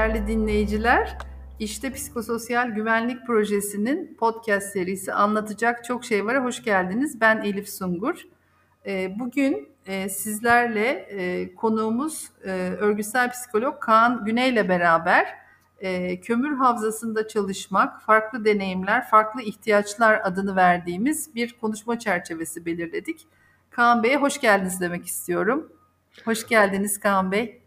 Değerli dinleyiciler, işte Psikososyal Güvenlik Projesi'nin podcast serisi Anlatacak Çok Şey Var'a hoş geldiniz. Ben Elif Sungur. Ee, bugün e, sizlerle e, konuğumuz e, örgütsel psikolog Kaan Güney ile beraber kömür havzasında çalışmak, farklı deneyimler, farklı ihtiyaçlar adını verdiğimiz bir konuşma çerçevesi belirledik. Kaan Bey'e hoş geldiniz demek istiyorum. Hoş geldiniz Kaan Bey.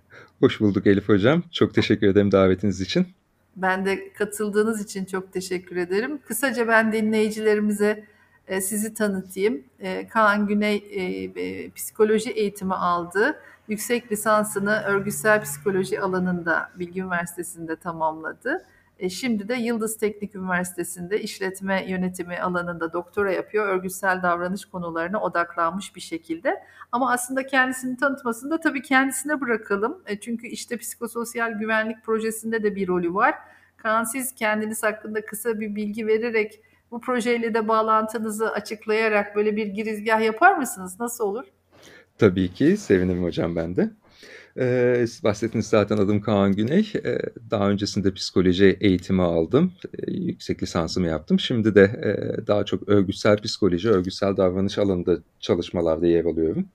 Hoş bulduk Elif Hocam. Çok teşekkür ederim davetiniz için. Ben de katıldığınız için çok teşekkür ederim. Kısaca ben dinleyicilerimize e, sizi tanıtayım. E, Kaan Güney e, psikoloji eğitimi aldı. Yüksek lisansını örgütsel psikoloji alanında Bilgi Üniversitesi'nde tamamladı. E, şimdi de Yıldız Teknik Üniversitesi'nde işletme yönetimi alanında doktora yapıyor. Örgütsel davranış konularına odaklanmış bir şekilde. Ama aslında kendisini tanıtmasını da tabii kendisine bırakalım. E, çünkü işte psikososyal güvenlik projesinde de bir rolü var. Kaan siz kendiniz hakkında kısa bir bilgi vererek bu projeyle de bağlantınızı açıklayarak böyle bir girizgah yapar mısınız? Nasıl olur? Tabii ki sevinirim hocam ben de. Ee, bahsettiniz zaten adım Kaan Güney. Ee, daha öncesinde psikoloji eğitimi aldım. Ee, yüksek lisansımı yaptım. Şimdi de e, daha çok örgütsel psikoloji, örgütsel davranış alanında çalışmalarda yer alıyorum.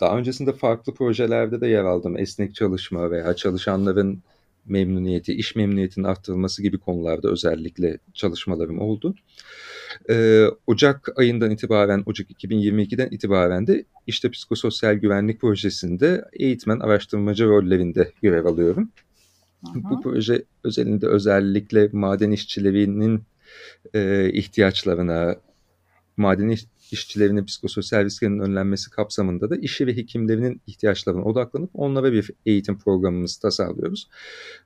Daha öncesinde farklı projelerde de yer aldım. Esnek çalışma veya çalışanların memnuniyeti, iş memnuniyetinin arttırılması gibi konularda özellikle çalışmalarım oldu. Ee, Ocak ayından itibaren, Ocak 2022'den itibaren de işte psikososyal güvenlik projesinde eğitmen araştırmacı rollerinde görev alıyorum. Aha. Bu proje özelinde özellikle maden işçilerinin e, ihtiyaçlarına, maden işçilerinin psikososyal risklerinin önlenmesi kapsamında da işi ve hekimlerinin ihtiyaçlarına odaklanıp onlara bir eğitim programımızı tasarlıyoruz.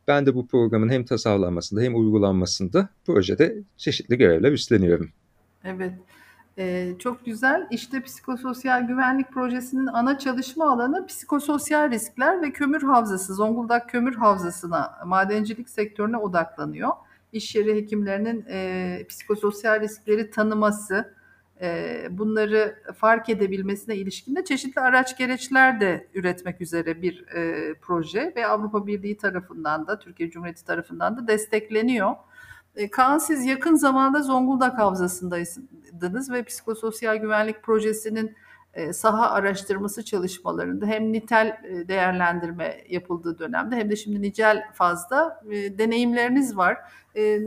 Ben de bu programın hem tasarlanmasında hem uygulanmasında projede çeşitli görevler üstleniyorum. Evet. Ee, çok güzel. İşte psikososyal güvenlik projesinin ana çalışma alanı psikososyal riskler ve kömür havzası, Zonguldak kömür havzasına, madencilik sektörüne odaklanıyor. İş yeri hekimlerinin e, psikososyal riskleri tanıması, bunları fark edebilmesine ilişkin çeşitli araç gereçler de üretmek üzere bir e, proje ve Avrupa Birliği tarafından da, Türkiye Cumhuriyeti tarafından da destekleniyor. E, Kaan siz yakın zamanda Zonguldak Havzası'ndaydınız ve psikososyal güvenlik projesinin saha araştırması çalışmalarında hem nitel e, değerlendirme yapıldığı dönemde hem de şimdi nicel fazla deneyimleriniz var.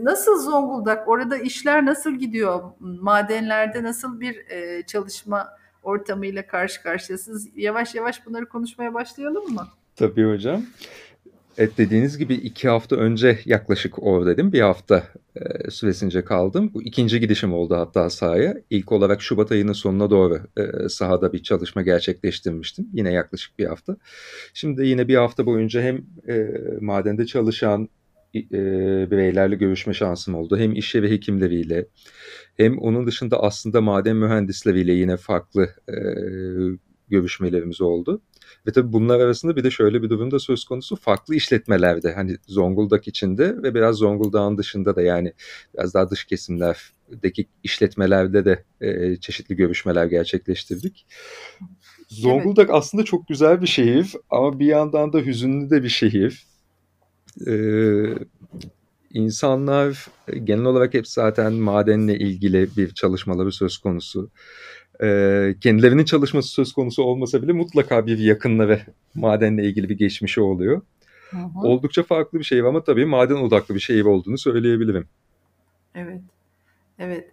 Nasıl Zonguldak? Orada işler nasıl gidiyor? Madenlerde nasıl bir çalışma ortamıyla karşı karşıyasınız? Yavaş yavaş bunları konuşmaya başlayalım mı? Tabii hocam. Evet dediğiniz gibi iki hafta önce yaklaşık oradaydım. Bir hafta e, süresince kaldım. Bu ikinci gidişim oldu hatta sahaya. İlk olarak Şubat ayının sonuna doğru e, sahada bir çalışma gerçekleştirmiştim. Yine yaklaşık bir hafta. Şimdi yine bir hafta boyunca hem e, madende çalışan e, bireylerle görüşme şansım oldu. Hem iş yeri hekimleriyle hem onun dışında aslında maden mühendisleriyle yine farklı e, görüşmelerimiz oldu. Ve tabii bunlar arasında bir de şöyle bir durum da söz konusu farklı işletmelerde hani Zonguldak içinde ve biraz Zonguldak'ın dışında da yani biraz daha dış kesimlerdeki işletmelerde de e, çeşitli görüşmeler gerçekleştirdik. Zonguldak evet. aslında çok güzel bir şehir ama bir yandan da hüzünlü de bir şehir. Ee, insanlar genel olarak hep zaten madenle ilgili bir çalışmaları söz konusu e, kendilerinin çalışması söz konusu olmasa bile mutlaka bir yakınla ve madenle ilgili bir geçmişi oluyor. Hı hı. Oldukça farklı bir şey ama tabii maden odaklı bir şey olduğunu söyleyebilirim. Evet, evet.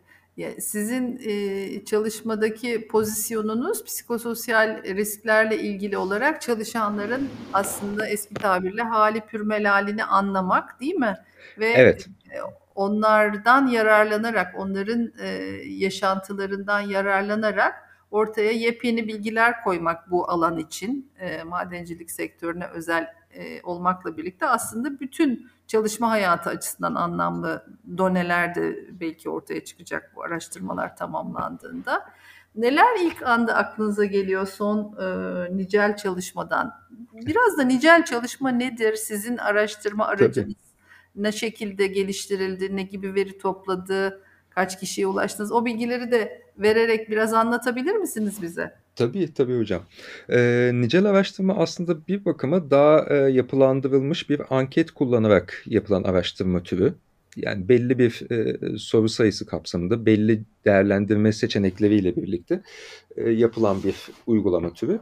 Sizin e, çalışmadaki pozisyonunuz psikososyal risklerle ilgili olarak çalışanların aslında eski tabirle hali pürmelalini anlamak değil mi? Ve evet. E, onlardan yararlanarak, onların e, yaşantılarından yararlanarak ortaya yepyeni bilgiler koymak bu alan için e, madencilik sektörüne özel e, olmakla birlikte aslında bütün çalışma hayatı açısından anlamlı doneler de belki ortaya çıkacak bu araştırmalar tamamlandığında. Neler ilk anda aklınıza geliyor son e, nicel çalışmadan? Biraz da nicel çalışma nedir? Sizin araştırma aracınız Tabii ne şekilde geliştirildi, ne gibi veri topladı, kaç kişiye ulaştınız? O bilgileri de vererek biraz anlatabilir misiniz bize? Tabii, tabii hocam. Eee, nicel araştırma aslında bir bakıma daha, eee, yapılandırılmış bir anket kullanarak yapılan araştırma türü. Yani belli bir, eee, soru sayısı kapsamında belli değerlendirme seçenekleriyle birlikte, eee, yapılan bir uygulama türü.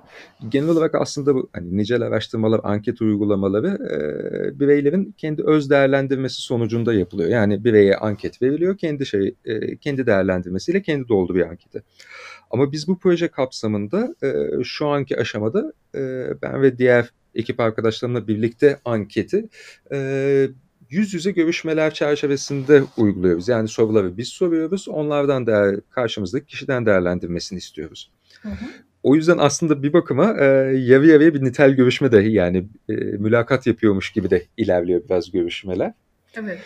Genel olarak aslında bu, hani, nicel araştırmalar, anket uygulamaları, eee, bireylerin kendi öz değerlendirmesi sonucunda yapılıyor. Yani bireye anket veriliyor, kendi şey, eee, kendi değerlendirmesiyle kendi dolduruyor anketi. Ama biz bu proje kapsamında e, şu anki aşamada e, ben ve diğer ekip arkadaşlarımla birlikte anketi e, yüz yüze görüşmeler çerçevesinde uyguluyoruz. Yani soruları biz soruyoruz, onlardan da karşımızdaki kişiden değerlendirmesini istiyoruz. Hı hı. O yüzden aslında bir bakıma e, yarı yarıya bir nitel görüşme de yani e, mülakat yapıyormuş gibi de ilerliyor biraz görüşmeler. Evet.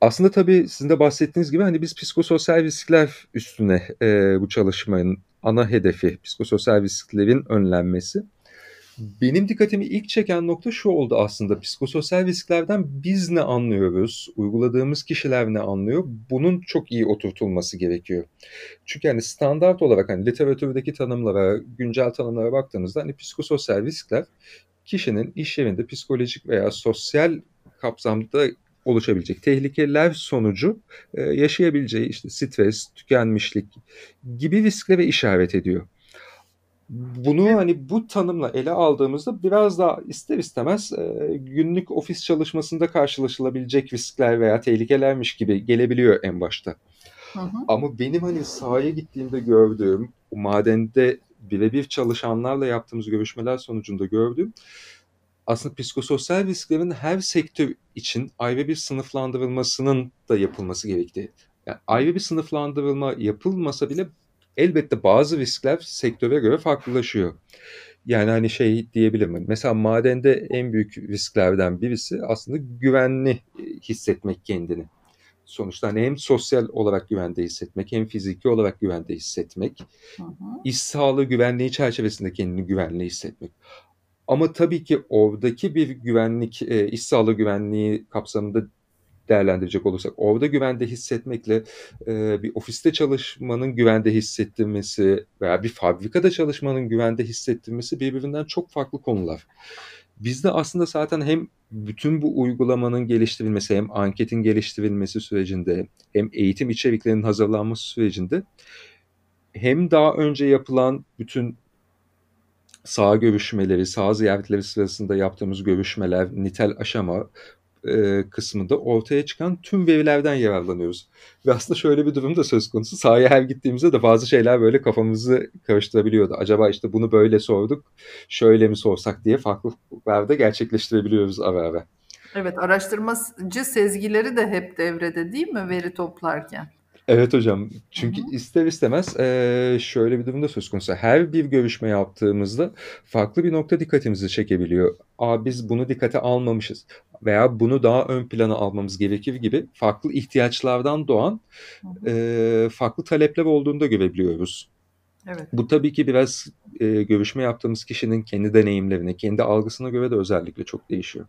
Aslında tabii sizin de bahsettiğiniz gibi hani biz psikososyal riskler üstüne e, bu çalışmanın ana hedefi psikososyal risklerin önlenmesi. Benim dikkatimi ilk çeken nokta şu oldu aslında. Psikososyal risklerden biz ne anlıyoruz? Uyguladığımız kişiler ne anlıyor? Bunun çok iyi oturtulması gerekiyor. Çünkü hani standart olarak hani literatürdeki tanımlara, güncel tanımlara baktığımızda hani psikososyal riskler kişinin iş yerinde psikolojik veya sosyal kapsamda oluşabilecek tehlikeler sonucu e, yaşayabileceği işte stres, tükenmişlik gibi risklere işaret ediyor. Bunu hani bu tanımla ele aldığımızda biraz daha ister istemez e, günlük ofis çalışmasında karşılaşılabilecek riskler veya tehlikelermiş gibi gelebiliyor en başta. Hı hı. Ama benim hani sahaya gittiğimde gördüğüm, o madende birebir çalışanlarla yaptığımız görüşmeler sonucunda gördüğüm aslında psikososyal risklerin her sektör için ayrı bir sınıflandırılmasının da yapılması gerektiği. Yani ayrı bir sınıflandırılma yapılmasa bile elbette bazı riskler sektöre göre farklılaşıyor. Yani hani şey diyebilirim. Mesela madende en büyük risklerden birisi aslında güvenli hissetmek kendini. Sonuçta hani hem sosyal olarak güvende hissetmek hem fiziki olarak güvende hissetmek. Hı hı. İş sağlığı güvenliği çerçevesinde kendini güvenli hissetmek. Ama tabii ki oradaki bir güvenlik, e, iş sağlığı güvenliği kapsamında değerlendirecek olursak orada güvende hissetmekle bir ofiste çalışmanın güvende hissettirmesi veya bir fabrikada çalışmanın güvende hissettirmesi birbirinden çok farklı konular. Bizde aslında zaten hem bütün bu uygulamanın geliştirilmesi hem anketin geliştirilmesi sürecinde hem eğitim içeriklerinin hazırlanması sürecinde hem daha önce yapılan bütün sağ görüşmeleri, sağ ziyaretleri sırasında yaptığımız görüşmeler, nitel aşama e, kısmında ortaya çıkan tüm verilerden yararlanıyoruz. Ve aslında şöyle bir durum da söz konusu. Sahaya her gittiğimizde de bazı şeyler böyle kafamızı karıştırabiliyordu. Acaba işte bunu böyle sorduk, şöyle mi sorsak diye farklı farklılarda gerçekleştirebiliyoruz ara ara. Evet, araştırmacı sezgileri de hep devrede değil mi veri toplarken? Evet hocam. Çünkü Hı hı. ister istemez eee, şöyle bir durumda söz konusu. Her bir görüşme yaptığımızda farklı bir nokta dikkatimizi çekebiliyor. Aa biz bunu dikkate almamışız veya bunu daha ön plana almamız gerekir gibi farklı ihtiyaçlardan doğan eee, farklı talepler olduğunu da görebiliyoruz. Evet. Bu tabii ki biraz e, görüşme yaptığımız kişinin kendi deneyimlerine, kendi algısına göre de özellikle çok değişiyor.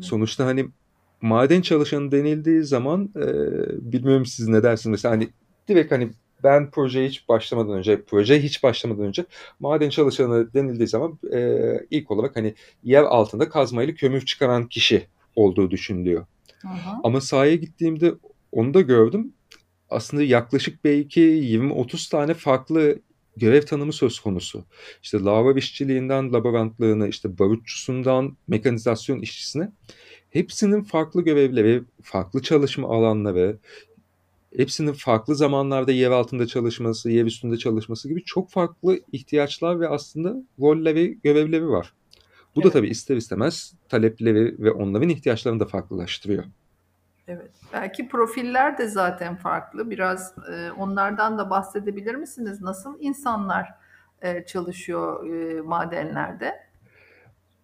Sonuçta hani maden çalışanı denildiği zaman e, bilmiyorum siz ne dersiniz mesela hani direkt hani ben projeye hiç başlamadan önce, projeye hiç başlamadan önce maden çalışanı denildiği zaman e, ilk olarak hani yer altında kazmayla kömür çıkaran kişi olduğu düşünülüyor. Aha. Ama sahaya gittiğimde onu da gördüm. Aslında yaklaşık belki 20-30 tane farklı görev tanımı söz konusu. İşte lava işçiliğinden laborantlığını, işte barutçusundan mekanizasyon işçisine hepsinin farklı görevleri, farklı çalışma alanları, hepsinin farklı zamanlarda yer altında çalışması, yer üstünde çalışması gibi çok farklı ihtiyaçlar ve aslında rolleri, görevleri var. Bu evet. da tabii ister istemez talepleri ve onların ihtiyaçlarını da farklılaştırıyor. Evet. Belki profiller de zaten farklı. Biraz e, onlardan da bahsedebilir misiniz? Nasıl insanlar e, çalışıyor e, madenlerde?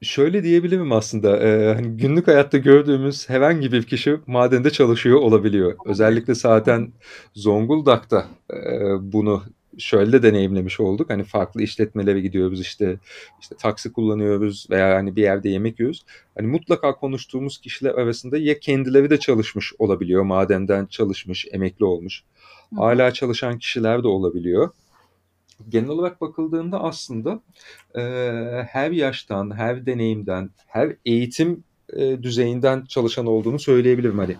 Şöyle diyebilirim aslında, eee, hani, günlük hayatta gördüğümüz herhangi bir kişi madende çalışıyor olabiliyor. Özellikle zaten Zonguldak'ta, eee, bunu şöyle de deneyimlemiş olduk. Hani, farklı işletmelere gidiyoruz, işte işte taksi kullanıyoruz veya, hani, bir yerde yemek yiyoruz. Hani, mutlaka konuştuğumuz kişiler arasında ya kendileri de çalışmış olabiliyor, madenden çalışmış, emekli olmuş. Hı çalışan kişiler de olabiliyor. Genel olarak bakıldığında aslında e, her yaştan, her deneyimden, her eğitim e, düzeyinden çalışan olduğunu söyleyebilirim. Hani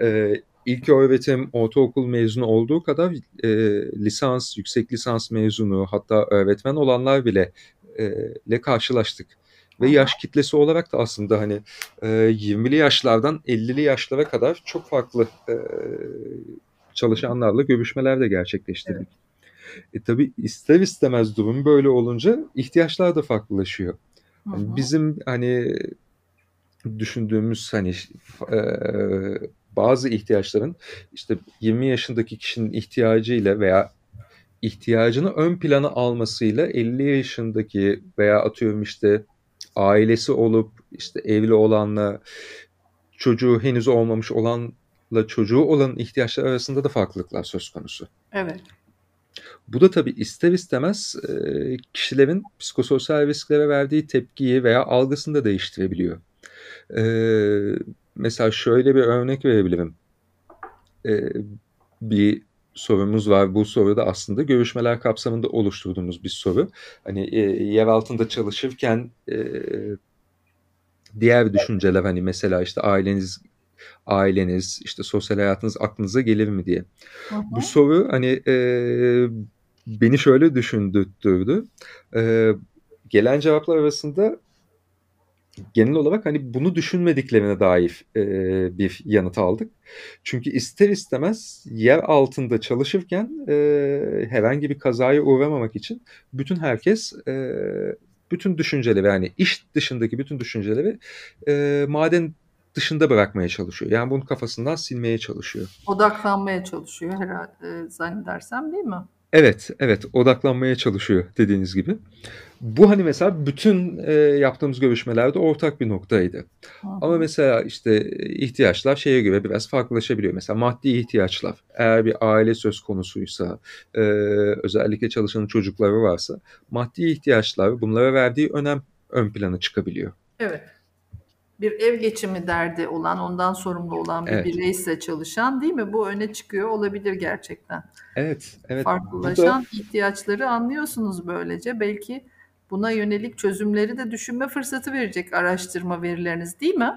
e, ilk öğretim, ortaokul mezunu olduğu kadar e, lisans, yüksek lisans mezunu, hatta öğretmen olanlar bile e, ile karşılaştık. Ve yaş kitlesi olarak da aslında hani e, 20'li yaşlardan 50'li yaşlara kadar çok farklı e, çalışanlarla görüşmeler de gerçekleştirdik. Evet. E tabi ister istemez durum böyle olunca ihtiyaçlar da farklılaşıyor. Yani bizim hani düşündüğümüz hani e, bazı ihtiyaçların işte 20 yaşındaki kişinin ihtiyacıyla veya ihtiyacını ön plana almasıyla 50 yaşındaki veya atıyorum işte ailesi olup işte evli olanla çocuğu henüz olmamış olanla çocuğu olan ihtiyaçlar arasında da farklılıklar söz konusu. Evet. Bu da tabii ister istemez kişilerin psikososyal risklere verdiği tepkiyi veya algısını da değiştirebiliyor. Mesela şöyle bir örnek verebilirim. Bir sorumuz var. Bu soru da aslında görüşmeler kapsamında oluşturduğumuz bir soru. Hani yer altında çalışırken diğer düşünceler hani mesela işte aileniz aileniz, işte sosyal hayatınız aklınıza gelir mi diye. Hı hı. Bu soru hani e, beni şöyle düşündürttürdü. E, gelen cevaplar arasında genel olarak hani bunu düşünmediklerine dair e, bir yanıt aldık. Çünkü ister istemez yer altında çalışırken e, herhangi bir kazaya uğramamak için bütün herkes e, bütün düşünceleri yani iş dışındaki bütün düşünceleri e, maden dışında bırakmaya çalışıyor. Yani bunun kafasından silmeye çalışıyor. Odaklanmaya çalışıyor herhalde zannedersem değil mi? Evet, evet odaklanmaya çalışıyor dediğiniz gibi. Bu hani mesela bütün e, yaptığımız görüşmelerde ortak bir noktaydı. Hı. Ama mesela işte ihtiyaçlar şeye göre biraz farklılaşabiliyor. Mesela maddi ihtiyaçlar. Eğer bir aile söz konusuysa, e, özellikle çalışanın çocukları varsa maddi ihtiyaçlar bunlara verdiği önem ön plana çıkabiliyor. Evet bir ev geçimi derdi olan, ondan sorumlu olan bir evet. bireyse çalışan değil mi? Bu öne çıkıyor olabilir gerçekten. Evet, evet. Farklılaşan da... ihtiyaçları anlıyorsunuz böylece. Belki buna yönelik çözümleri de düşünme fırsatı verecek araştırma verileriniz değil mi?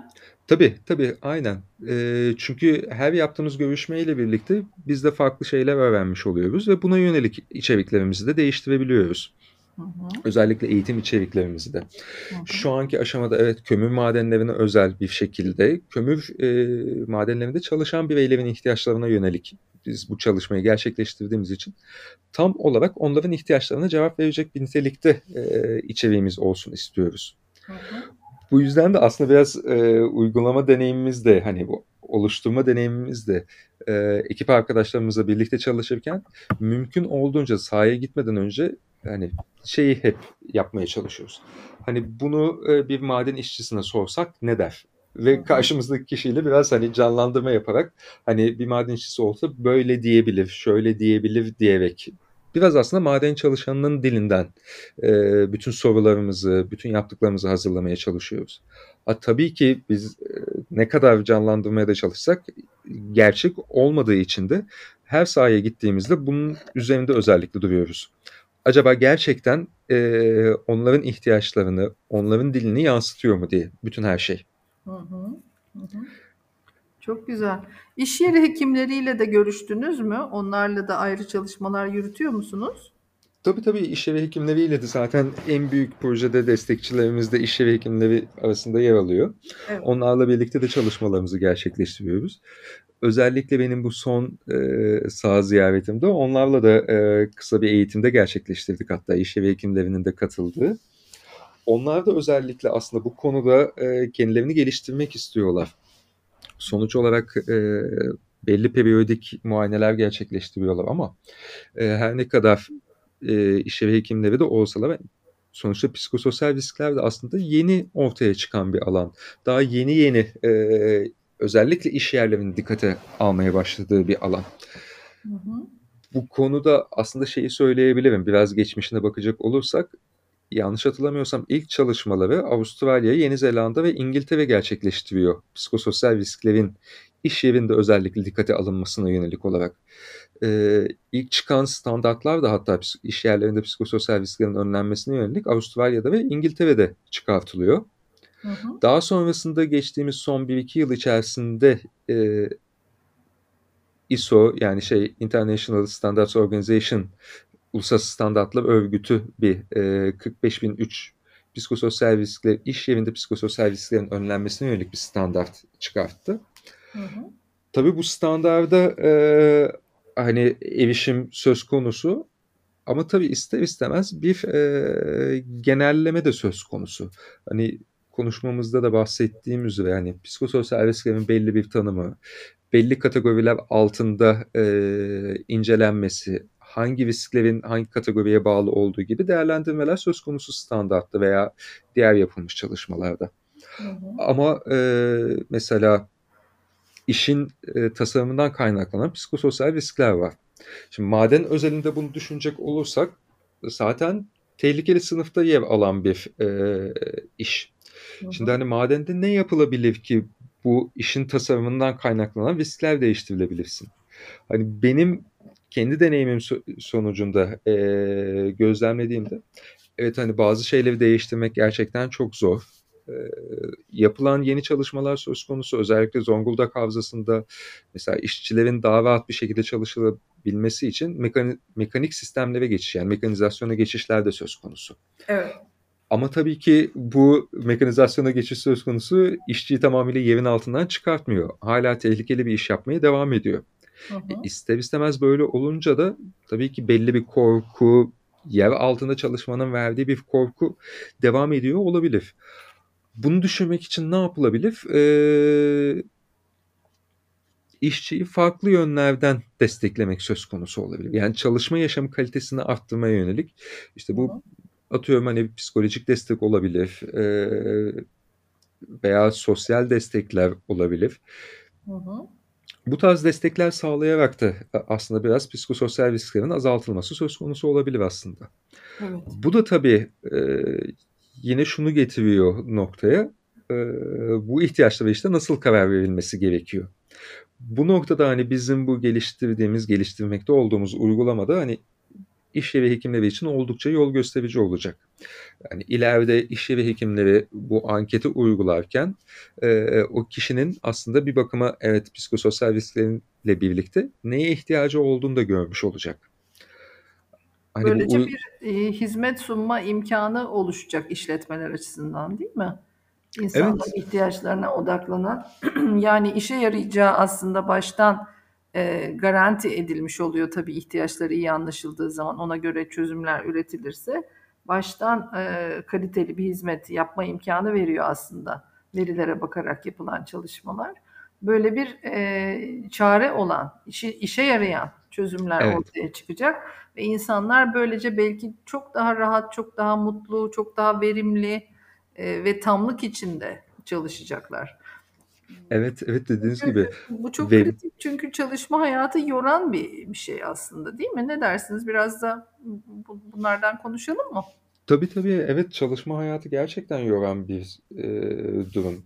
Tabii, tabii, aynen. E, çünkü her yaptığımız görüşmeyle birlikte biz de farklı şeyler öğrenmiş oluyoruz ve buna yönelik içeriklerimizi de değiştirebiliyoruz. Hı hı. Özellikle eğitim içeriklerimizi de. Hı hı. Şu anki aşamada evet kömür madenlerine özel bir şekilde kömür e, madenlerinde çalışan bireylerin ihtiyaçlarına yönelik biz bu çalışmayı gerçekleştirdiğimiz için tam olarak onların ihtiyaçlarına cevap verecek bir nitelikte e, içeriğimiz olsun istiyoruz. Hı hı. Bu yüzden de aslında biraz e, uygulama deneyimimiz de hani bu oluşturma deneyimimiz de e, ekip arkadaşlarımızla birlikte çalışırken mümkün olduğunca sahaya gitmeden önce hani şeyi hep yapmaya çalışıyoruz. Hani bunu e, bir maden işçisine sorsak ne der? Ve karşımızdaki kişiyle biraz hani canlandırma yaparak hani bir maden işçisi olsa böyle diyebilir, şöyle diyebilir diyerek biraz aslında maden çalışanının dilinden e, bütün sorularımızı, bütün yaptıklarımızı hazırlamaya çalışıyoruz. A, tabii ki biz e, ne kadar canlandırmaya da çalışsak gerçek olmadığı için de her sahaya gittiğimizde bunun üzerinde özellikle duruyoruz acaba gerçekten e, onların ihtiyaçlarını, onların dilini yansıtıyor mu diye bütün her şey. Hı hı. Hı Çok güzel. İş yeri hekimleriyle de görüştünüz mü? Onlarla da ayrı çalışmalar yürütüyor musunuz? Tabii tabii iş yeri hekimleriyle de zaten en büyük projede destekçilerimiz de iş yeri hekimleri arasında yer alıyor. Evet. Onlarla birlikte de çalışmalarımızı gerçekleştiriyoruz özellikle benim bu son e, sağ ziyaretimde onlarla da e, kısa bir eğitimde gerçekleştirdik hatta iş evi hekimlerinin de katıldığı. Onlar da özellikle aslında bu konuda e, kendilerini geliştirmek istiyorlar. Sonuç olarak e, belli periyodik muayeneler gerçekleştiriyorlar ama e, her ne kadar e, iş evi hekimleri de olsalar sonuçta psikososyal riskler de aslında yeni ortaya çıkan bir alan. Daha yeni yeni e, özellikle iş yerlerinin dikkate almaya başladığı bir alan. Hı hı. Bu konuda aslında şeyi söyleyebilirim. Biraz geçmişine bakacak olursak yanlış hatırlamıyorsam ilk çalışmaları Avustralya, Yeni Zelanda ve İngiltere gerçekleştiriyor. Psikososyal risklerin iş yerinde özellikle dikkate alınmasına yönelik olarak. Ee, ilk çıkan standartlar da hatta iş yerlerinde psikososyal risklerin önlenmesine yönelik Avustralya'da ve İngiltere'de çıkartılıyor. Hı hı. Daha sonrasında geçtiğimiz son 1-2 yıl içerisinde e, ISO yani şey International Standards Organization Uluslararası Standartlar Örgütü bir e, 45003 psikososyal riskler, iş yerinde psikososyal risklerin önlenmesine yönelik bir standart çıkarttı. Hı hı. Tabii bu standarda e, hani erişim söz konusu ama tabii ister istemez bir e, genelleme de söz konusu. Hani konuşmamızda da bahsettiğim üzere hani psikososyal risklerin belli bir tanımı, belli kategoriler altında e, incelenmesi, hangi risklerin hangi kategoriye bağlı olduğu gibi değerlendirmeler söz konusu standartta veya diğer yapılmış çalışmalarda. Hı hı. Ama e, mesela işin e, tasarımından kaynaklanan psikososyal riskler var. Şimdi maden özelinde bunu düşünecek olursak zaten tehlikeli sınıfta yer alan bir e, iş. Hı hı. Şimdi hani madende ne yapılabilir ki bu işin tasarımından kaynaklanan riskler değiştirilebilirsin? Hani benim kendi deneyimim sonucunda e, gözlemlediğimde evet hani bazı şeyleri değiştirmek gerçekten çok zor. E, yapılan yeni çalışmalar söz konusu özellikle Zonguldak Havzası'nda mesela işçilerin daha rahat bir şekilde çalışabilmesi için mekanik, mekanik sistemlere geçiş yani mekanizasyona geçişler de söz konusu. Evet. Ama tabii ki bu mekanizasyona geçiş söz konusu işçiyi tamamıyla yerin altından çıkartmıyor. Hala tehlikeli bir iş yapmaya devam ediyor. Hı hı. E, ister istemez böyle olunca da tabii ki belli bir korku, yer altında çalışmanın verdiği bir korku devam ediyor olabilir. Bunu düşünmek için ne yapılabilir? Ee, işçiyi farklı yönlerden desteklemek söz konusu olabilir. Yani çalışma yaşam kalitesini arttırmaya yönelik işte bu atıyorum hani psikolojik destek olabilir e, veya sosyal destekler olabilir. Hı hı. Bu tarz destekler sağlayarak da aslında biraz psikososyal risklerin azaltılması söz konusu olabilir aslında. Evet. Bu da tabii e, yine şunu getiriyor noktaya. E, bu ihtiyaçlara işte nasıl karar verilmesi gerekiyor. Bu noktada hani bizim bu geliştirdiğimiz, geliştirmekte olduğumuz uygulamada hani iş yeri hekimleri için oldukça yol gösterici olacak. Yani ileride iş yeri hekimleri bu anketi uygularken e, o kişinin aslında bir bakıma evet psikososyal riskleriyle birlikte neye ihtiyacı olduğunu da görmüş olacak. Hani Böylece bu, bir e, hizmet sunma imkanı oluşacak işletmeler açısından değil mi? İnsanların evet. ihtiyaçlarına odaklanan yani işe yarayacağı aslında baştan e, garanti edilmiş oluyor tabii ihtiyaçları iyi anlaşıldığı zaman ona göre çözümler üretilirse baştan e, kaliteli bir hizmet yapma imkanı veriyor aslında verilere bakarak yapılan çalışmalar. Böyle bir e, çare olan, işi, işe yarayan çözümler evet. ortaya çıkacak ve insanlar böylece belki çok daha rahat, çok daha mutlu, çok daha verimli e, ve tamlık içinde çalışacaklar. Evet, evet dediğiniz çünkü, gibi. Bu çok ve... kritik çünkü çalışma hayatı yoran bir, bir şey aslında değil mi? Ne dersiniz? Biraz da bunlardan konuşalım mı? Tabii tabii evet çalışma hayatı gerçekten yoran bir e, durum.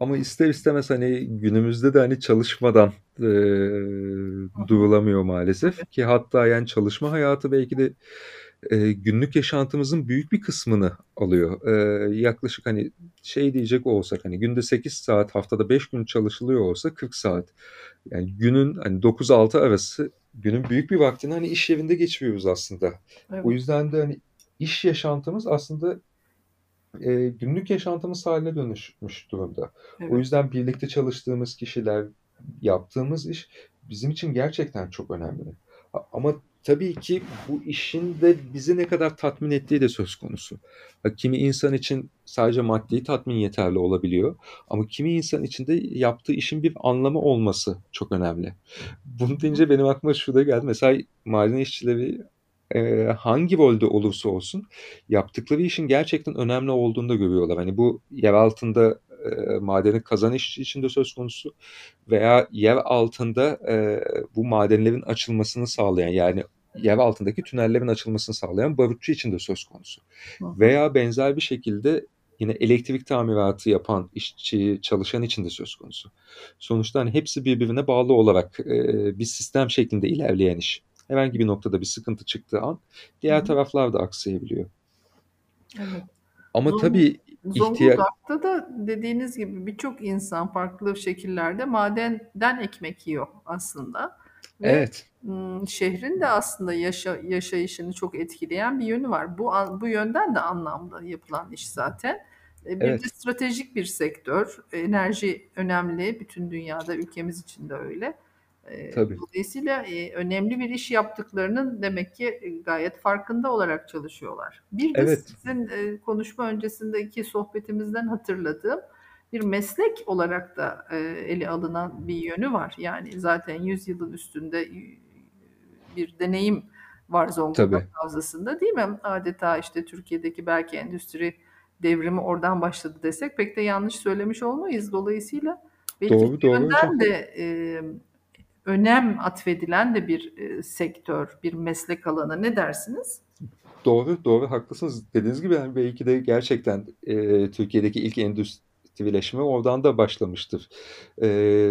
Ama ister istemez hani günümüzde de hani çalışmadan e, durulamıyor maalesef ki hatta yani çalışma hayatı belki de e, günlük yaşantımızın büyük bir kısmını alıyor. E, yaklaşık hani şey diyecek olsak hani günde 8 saat haftada 5 gün çalışılıyor olsa 40 saat. Yani günün hani 9-6 arası günün büyük bir vaktini hani iş yerinde geçiriyoruz aslında. Evet. O yüzden de hani iş yaşantımız aslında e, günlük yaşantımız haline dönüşmüş durumda. Evet. O yüzden birlikte çalıştığımız kişiler, yaptığımız iş bizim için gerçekten çok önemli. Ama tabii ki bu işin de bizi ne kadar tatmin ettiği de söz konusu. Kimi insan için sadece maddi tatmin yeterli olabiliyor. Ama kimi insan için de yaptığı işin bir anlamı olması çok önemli. Bunu deyince benim aklıma şu da geldi. Mesela maden işçileri e, hangi rolde olursa olsun yaptıkları işin gerçekten önemli olduğunu da görüyorlar. Hani bu yer altında e, madeni kazan işçi için de söz konusu veya yer altında e, bu madenlerin açılmasını sağlayan yani yer altındaki tünellerin açılmasını sağlayan barutçu için de söz konusu. Hı. Veya benzer bir şekilde yine elektrik tamiratı yapan işçi, çalışan için de söz konusu. Sonuçta hani hepsi birbirine bağlı olarak e, bir sistem şeklinde ilerleyen iş. Herhangi bir noktada bir sıkıntı çıktığı an diğer Hı taraflar da aksayabiliyor. Evet. Ama Zongul tabii Zonguldak'ta da dediğiniz gibi birçok insan farklı şekillerde madenden ekmek yiyor aslında ve Evet. ım, şehrin de aslında yaşa, yaşayışını çok etkileyen bir yönü var. Bu an- bu yönden de anlamlı yapılan iş zaten. E, Bir de Evet. stratejik bir sektör. Enerji önemli. Bütün dünyada ülkemiz için de öyle. Tabii. Dolayısıyla önemli bir iş yaptıklarının demek ki gayet farkında olarak çalışıyorlar. Bir de Evet. sizin konuşma öncesindeki sohbetimizden hatırladığım bir meslek olarak da ele alınan bir yönü var. Yani zaten 100 yılın üstünde bir deneyim var Zonguldak. Havzası'nda değil mi? Adeta işte Türkiye'deki belki endüstri devrimi oradan başladı desek pek de yanlış söylemiş olmayız. Dolayısıyla belki Doğru doğru de e, önem atfedilen de bir e, sektör, bir meslek alanı. Ne dersiniz? Doğru doğru haklısınız. Dediğiniz gibi yani belki de gerçekten e, Türkiye'deki ilk endüstrileşme oradan da başlamıştır. E,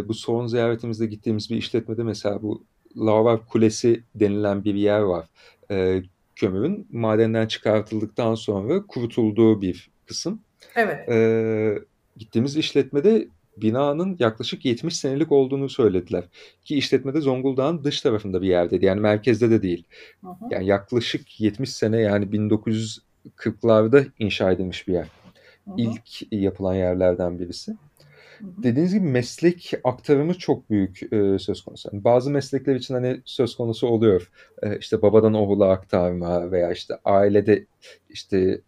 bu son ziyaretimizde gittiğimiz bir işletmede mesela bu Lavar Kulesi denilen bir yer var. E, kömürün madenden çıkartıldıktan sonra kurutulduğu bir kısım. Evet. E, gittiğimiz işletmede binanın yaklaşık 70 senelik olduğunu söylediler. Ki işletmede Zonguldak'ın dış tarafında bir yerdeydi. Yani merkezde de değil. Hı hı. Yani yaklaşık 70 sene yani 1940'larda inşa edilmiş bir yer. Hı hı. İlk yapılan yerlerden birisi. Hı hı. Dediğiniz gibi meslek aktarımı çok büyük e, söz konusu. Yani bazı meslekler için hani söz konusu oluyor. E, işte babadan oğula aktarma veya işte ailede işte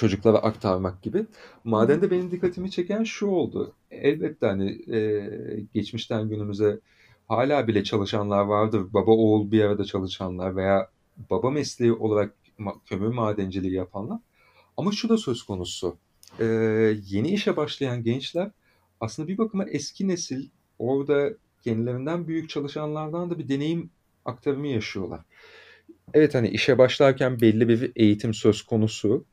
çocuklara aktarmak gibi. Madende benim dikkatimi çeken şu oldu. Elbette hani e, geçmişten günümüze hala bile çalışanlar vardır. Baba oğul bir arada çalışanlar veya baba mesleği olarak kömür madenciliği yapanlar. Ama şu da söz konusu. E, yeni işe başlayan gençler aslında bir bakıma eski nesil orada kendilerinden büyük çalışanlardan da bir deneyim aktarımı yaşıyorlar. Evet hani işe başlarken belli bir eğitim söz konusu.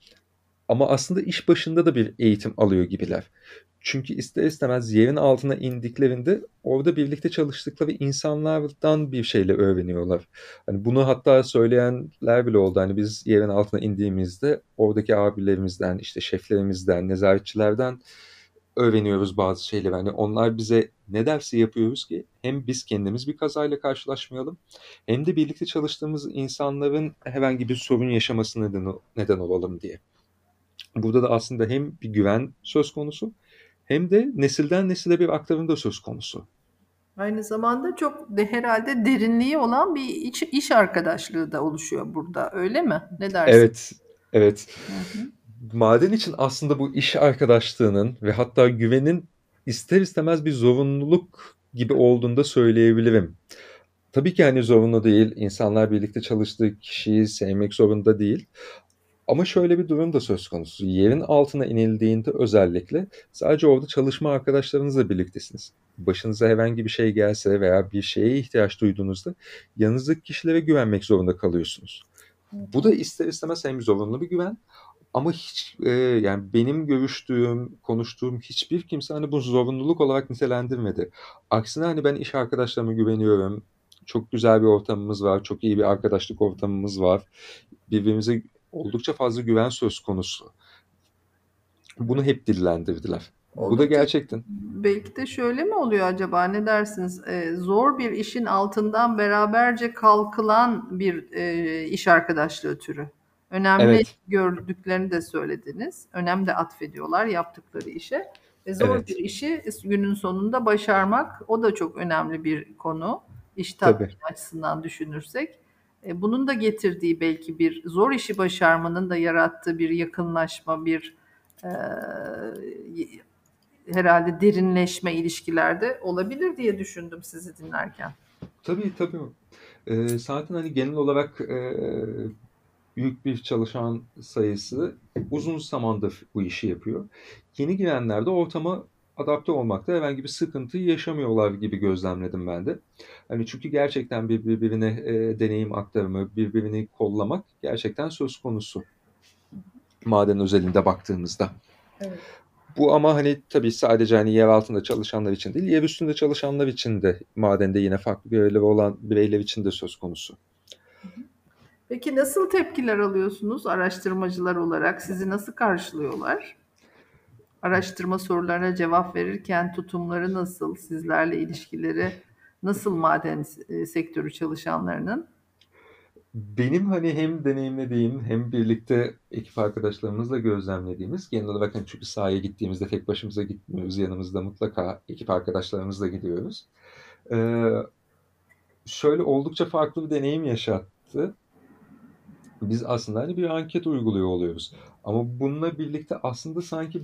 Ama aslında iş başında da bir eğitim alıyor gibiler. Çünkü ister istemez yerin altına indiklerinde orada birlikte çalıştıkları insanlardan bir şeyle öğreniyorlar. Hani bunu hatta söyleyenler bile oldu. Hani biz yerin altına indiğimizde oradaki abilerimizden, işte şeflerimizden, nezaretçilerden öğreniyoruz bazı şeyleri. Hani onlar bize ne dersi yapıyoruz ki hem biz kendimiz bir kazayla karşılaşmayalım hem de birlikte çalıştığımız insanların herhangi bir sorun yaşamasına neden, neden olalım diye. Burada da aslında hem bir güven söz konusu hem de nesilden nesile bir aktarım da söz konusu. Aynı zamanda çok de herhalde derinliği olan bir iç, iş arkadaşlığı da oluşuyor burada. Öyle mi? Ne dersin? Evet, evet. Maden için aslında bu iş arkadaşlığının ve hatta güvenin ister istemez bir zorunluluk gibi olduğunu da söyleyebilirim. Tabii ki hani zorunlu değil. İnsanlar birlikte çalıştığı kişiyi sevmek zorunda değil. Ama şöyle bir durum da söz konusu. Yerin altına inildiğinde özellikle sadece orada çalışma arkadaşlarınızla birliktesiniz. Başınıza herhangi bir şey gelse veya bir şeye ihtiyaç duyduğunuzda yanınızdaki kişilere güvenmek zorunda kalıyorsunuz. Bu da ister istemez hem zorunlu bir güven ama hiç e, yani benim görüştüğüm, konuştuğum hiçbir kimse hani bu zorunluluk olarak nitelendirmedi. Aksine hani ben iş arkadaşlarıma güveniyorum. Çok güzel bir ortamımız var, çok iyi bir arkadaşlık ortamımız var. Birbirimize oldukça fazla güven söz konusu. Bunu hep dillendirdiler. Bu da Oldukça gerçekten. belki de şöyle mi oluyor acaba? Ne dersiniz? Ee, zor bir işin altından beraberce kalkılan bir e, iş arkadaşlığı türü. Önemli Evet, gördüklerini de söylediniz. Önem de atfediyorlar yaptıkları işe. E, zor bir evet, işi günün sonunda başarmak o da çok önemli bir konu. İş tatmini açısından düşünürsek. E, bunun da getirdiği belki bir zor işi başarmanın da yarattığı bir yakınlaşma, bir e, herhalde derinleşme ilişkilerde olabilir diye düşündüm sizi dinlerken. Tabii tabii. Ee, zaten hani genel olarak e, büyük bir çalışan sayısı uzun zamandır bu işi yapıyor. Yeni girenler de ortama adapte olmakta herhangi bir sıkıntı yaşamıyorlar gibi gözlemledim ben de. Hani çünkü gerçekten bir birbirine e, deneyim aktarımı, birbirini kollamak gerçekten söz konusu. Maden özelinde baktığımızda. Evet. Bu ama hani tabii sadece hani yer altında çalışanlar için değil, yer üstünde çalışanlar için de madende yine farklı görevleri olan bireyler için de söz konusu. Peki nasıl tepkiler alıyorsunuz araştırmacılar olarak? Sizi nasıl karşılıyorlar? Araştırma sorularına cevap verirken tutumları nasıl? Sizlerle ilişkileri nasıl maden e, sektörü çalışanlarının? Benim hani hem deneyimlediğim hem birlikte ekip arkadaşlarımızla gözlemlediğimiz genel olarak hani çünkü sahaya gittiğimizde tek başımıza gitmiyoruz. Yanımızda mutlaka ekip arkadaşlarımızla gidiyoruz. Ee, şöyle oldukça farklı bir deneyim yaşattı. Biz aslında hani bir anket uyguluyor oluyoruz. Ama bununla birlikte aslında sanki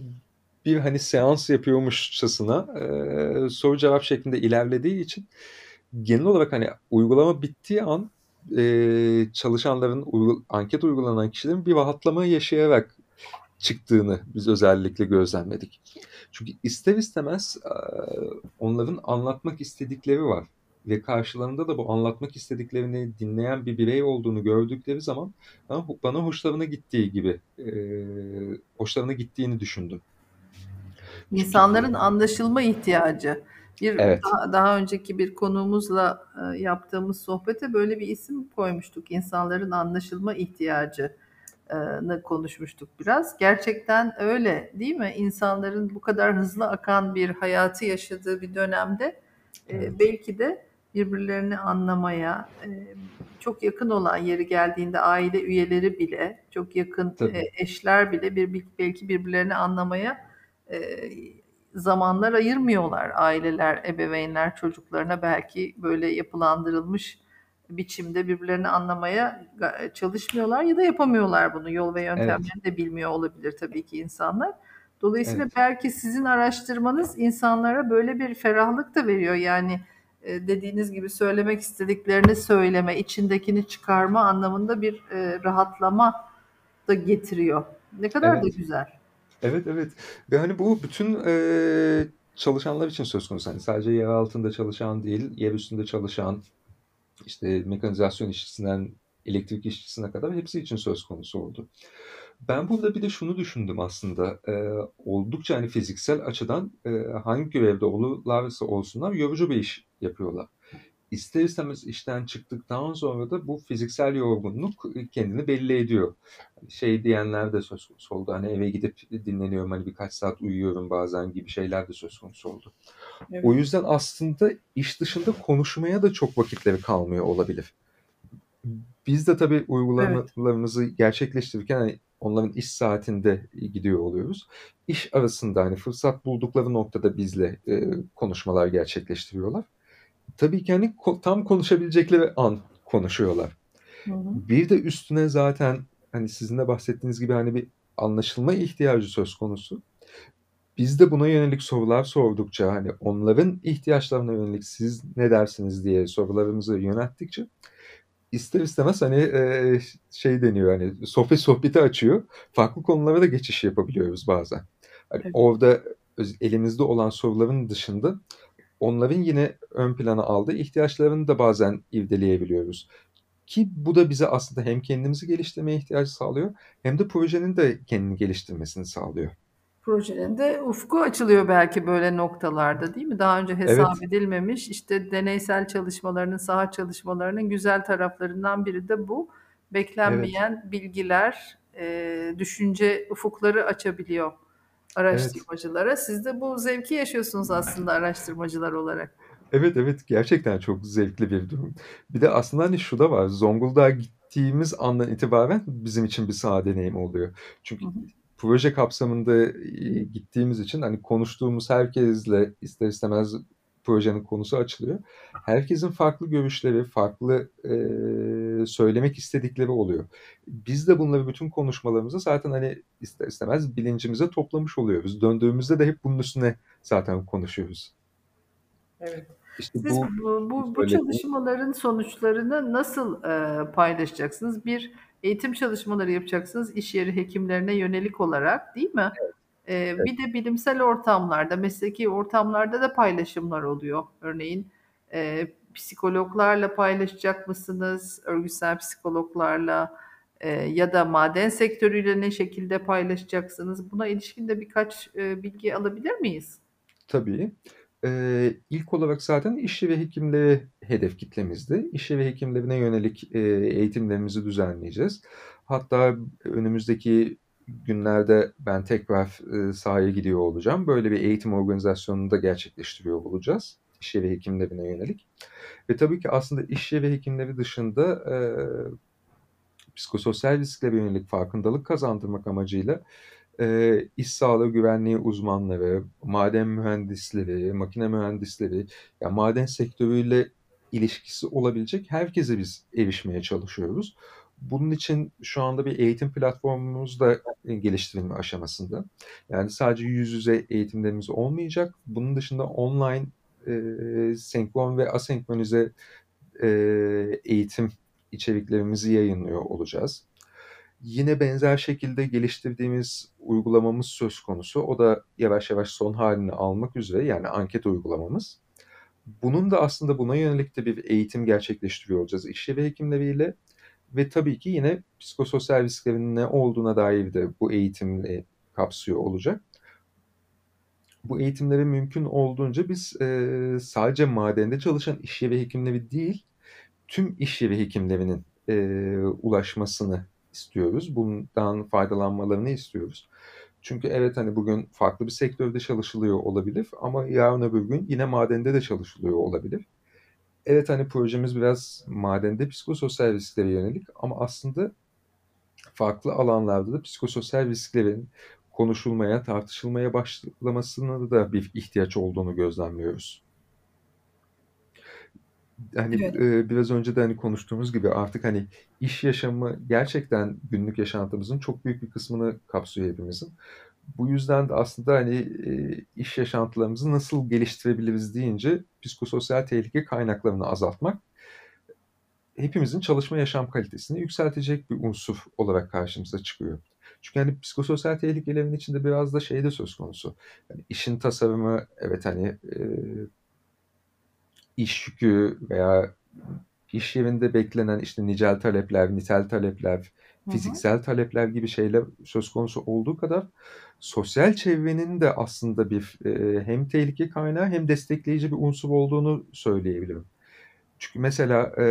bir hani seans yapıyormuşçasına e, soru cevap şeklinde ilerlediği için genel olarak hani uygulama bittiği an e, çalışanların uygu, anket uygulanan kişilerin bir rahatlama yaşayarak çıktığını biz özellikle gözlemledik. Çünkü ister istemez e, onların anlatmak istedikleri var ve karşılarında da bu anlatmak istediklerini dinleyen bir birey olduğunu gördükleri zaman bana hoşlarına gittiği gibi e, hoşlarına gittiğini düşündüm. İnsanların anlaşılma ihtiyacı. Bir Evet. daha, daha önceki bir konuğumuzla e, yaptığımız sohbete böyle bir isim koymuştuk. İnsanların anlaşılma ihtiyacını konuşmuştuk biraz. Gerçekten öyle değil mi? İnsanların bu kadar hızlı akan bir hayatı yaşadığı bir dönemde e, evet. belki de birbirlerini anlamaya, e, çok yakın olan yeri geldiğinde aile üyeleri bile, çok yakın Tabii. eşler bile bir belki birbirlerini anlamaya zamanlar ayırmıyorlar aileler, ebeveynler çocuklarına belki böyle yapılandırılmış biçimde birbirlerini anlamaya çalışmıyorlar ya da yapamıyorlar bunu. Yol ve yöntemlerini evet. de bilmiyor olabilir tabii ki insanlar. Dolayısıyla evet. belki sizin araştırmanız insanlara böyle bir ferahlık da veriyor. Yani dediğiniz gibi söylemek istediklerini söyleme, içindekini çıkarma anlamında bir rahatlama da getiriyor. Ne kadar evet. da güzel. Evet, evet ve hani bu bütün, eee, çalışanlar için söz konusu. Hani sadece yer altında çalışan değil, yer üstünde çalışan, işte mekanizasyon işçisinden elektrik işçisine kadar hepsi için söz konusu oldu. Ben burada bir de şunu düşündüm aslında, eee, oldukça hani fiziksel açıdan, eee, hangi görevde olurlarsa olsunlar yorucu bir iş yapıyorlar ister istemez işten çıktıktan sonra da bu fiziksel yorgunluk e, kendini belli ediyor. Şey diyenler de söz konusu oldu. Hani eve gidip dinleniyorum hani birkaç saat uyuyorum bazen gibi şeyler de söz konusu oldu. Evet. O yüzden aslında iş dışında konuşmaya da çok vakitleri kalmıyor olabilir. Biz de tabii uygulamalarımızı evet. gerçekleştirirken hani onların iş saatinde gidiyor oluyoruz. İş arasında hani fırsat buldukları noktada bizle e, konuşmalar gerçekleştiriyorlar tabii ki hani tam konuşabilecekleri an konuşuyorlar. Hı hı. Bir de üstüne zaten hani sizin de bahsettiğiniz gibi hani bir anlaşılma ihtiyacı söz konusu. Biz de buna yönelik sorular sordukça hani onların ihtiyaçlarına yönelik siz ne dersiniz diye sorularımızı yönelttikçe ister istemez hani e, şey deniyor hani sohbet sohbeti açıyor. Farklı konulara da geçiş yapabiliyoruz bazen. Hani evet. orada elimizde olan soruların dışında onların yine ön plana aldığı ihtiyaçlarını da bazen irdeleyebiliyoruz. Ki bu da bize aslında hem kendimizi geliştirmeye ihtiyacı sağlıyor hem de projenin de kendini geliştirmesini sağlıyor. Projenin de ufku açılıyor belki böyle noktalarda değil mi? Daha önce hesap evet. edilmemiş işte deneysel çalışmalarının, saha çalışmalarının güzel taraflarından biri de bu. Beklenmeyen evet. bilgiler, e, düşünce ufukları açabiliyor araştırmacılara. Evet. Siz de bu zevki yaşıyorsunuz aslında araştırmacılar olarak. Evet evet gerçekten çok zevkli bir durum. Bir de aslında hani şu da var. Zonguldak'a gittiğimiz andan itibaren bizim için bir saha deneyim oluyor. Çünkü hı hı. proje kapsamında gittiğimiz için hani konuştuğumuz herkesle ister istemez projenin konusu açılıyor. Herkesin farklı görüşleri, farklı e, söylemek istedikleri oluyor. Biz de bunları bütün konuşmalarımızı zaten hani ister istemez bilincimize toplamış oluyoruz. Döndüğümüzde de hep bunun üstüne zaten konuşuyoruz. Evet. İşte Siz bu, bu, bu, bu çalışmaların sonuçlarını nasıl e, paylaşacaksınız? Bir eğitim çalışmaları yapacaksınız iş yeri hekimlerine yönelik olarak değil mi? Evet. Ee, evet. Bir de bilimsel ortamlarda, mesleki ortamlarda da paylaşımlar oluyor. Örneğin e, psikologlarla paylaşacak mısınız? Örgütsel psikologlarla, e, ya da maden sektörüyle ne şekilde paylaşacaksınız? Buna ilişkin de birkaç e, bilgi alabilir miyiz? Tabii. Eee, ilk olarak zaten işçi ve hekimleri hedef kitlemizdi. İşçi ve hekimlerine yönelik eee, eğitimlerimizi düzenleyeceğiz. Hatta önümüzdeki günlerde ben tekrar e, sahaya gidiyor olacağım. Böyle bir eğitim organizasyonunu da gerçekleştiriyor olacağız. İşçi ve hekimlerine yönelik. Ve tabii ki aslında işçi ve hekimleri dışında e, psikososyal risklere yönelik farkındalık kazandırmak amacıyla e, iş sağlığı güvenliği uzmanları, maden mühendisleri, makine mühendisleri, yani maden sektörüyle ilişkisi olabilecek herkese biz erişmeye çalışıyoruz. Bunun için şu anda bir eğitim platformumuz da geliştirilme aşamasında. Yani sadece yüz yüze eğitimlerimiz olmayacak. Bunun dışında online e, senkron ve asenkronize e, eğitim içeriklerimizi yayınlıyor olacağız. Yine benzer şekilde geliştirdiğimiz uygulamamız söz konusu. O da yavaş yavaş son halini almak üzere yani anket uygulamamız. Bunun da aslında buna yönelik de bir eğitim gerçekleştiriyor olacağız iş yeri hekimleriyle. Ve tabii ki yine psikososyal risklerin ne olduğuna dair de bu eğitimle kapsıyor olacak. Bu eğitimleri mümkün olduğunca biz e, sadece madende çalışan iş yeri hekimleri değil, tüm iş yeri hekimlerinin e, ulaşmasını istiyoruz. Bundan faydalanmalarını istiyoruz. Çünkü evet hani bugün farklı bir sektörde çalışılıyor olabilir ama yarın öbür gün yine madende de çalışılıyor olabilir. Evet hani projemiz biraz madende psikososyal risklere yönelik ama aslında farklı alanlarda da psikososyal risklerin konuşulmaya, tartışılmaya başlamasına da bir ihtiyaç olduğunu gözlemliyoruz. Hani Evet. e, biraz önce de hani konuştuğumuz gibi artık hani iş yaşamı gerçekten günlük yaşantımızın çok büyük bir kısmını kapsıyor hepimizin. Bu yüzden de aslında hani e, iş yaşantılarımızı nasıl geliştirebiliriz deyince psikososyal tehlike kaynaklarını azaltmak hepimizin çalışma yaşam kalitesini yükseltecek bir unsur olarak karşımıza çıkıyor. Çünkü hani psikososyal tehlikelerin içinde biraz da şey de söz konusu. Yani işin tasarımı evet hani e, iş yükü veya iş yerinde beklenen işte nicel talepler, nitel talepler, fiziksel talepler gibi şeyler söz konusu olduğu kadar sosyal çevrenin de aslında bir e, hem tehlike kaynağı hem destekleyici bir unsur olduğunu söyleyebilirim. Çünkü mesela e,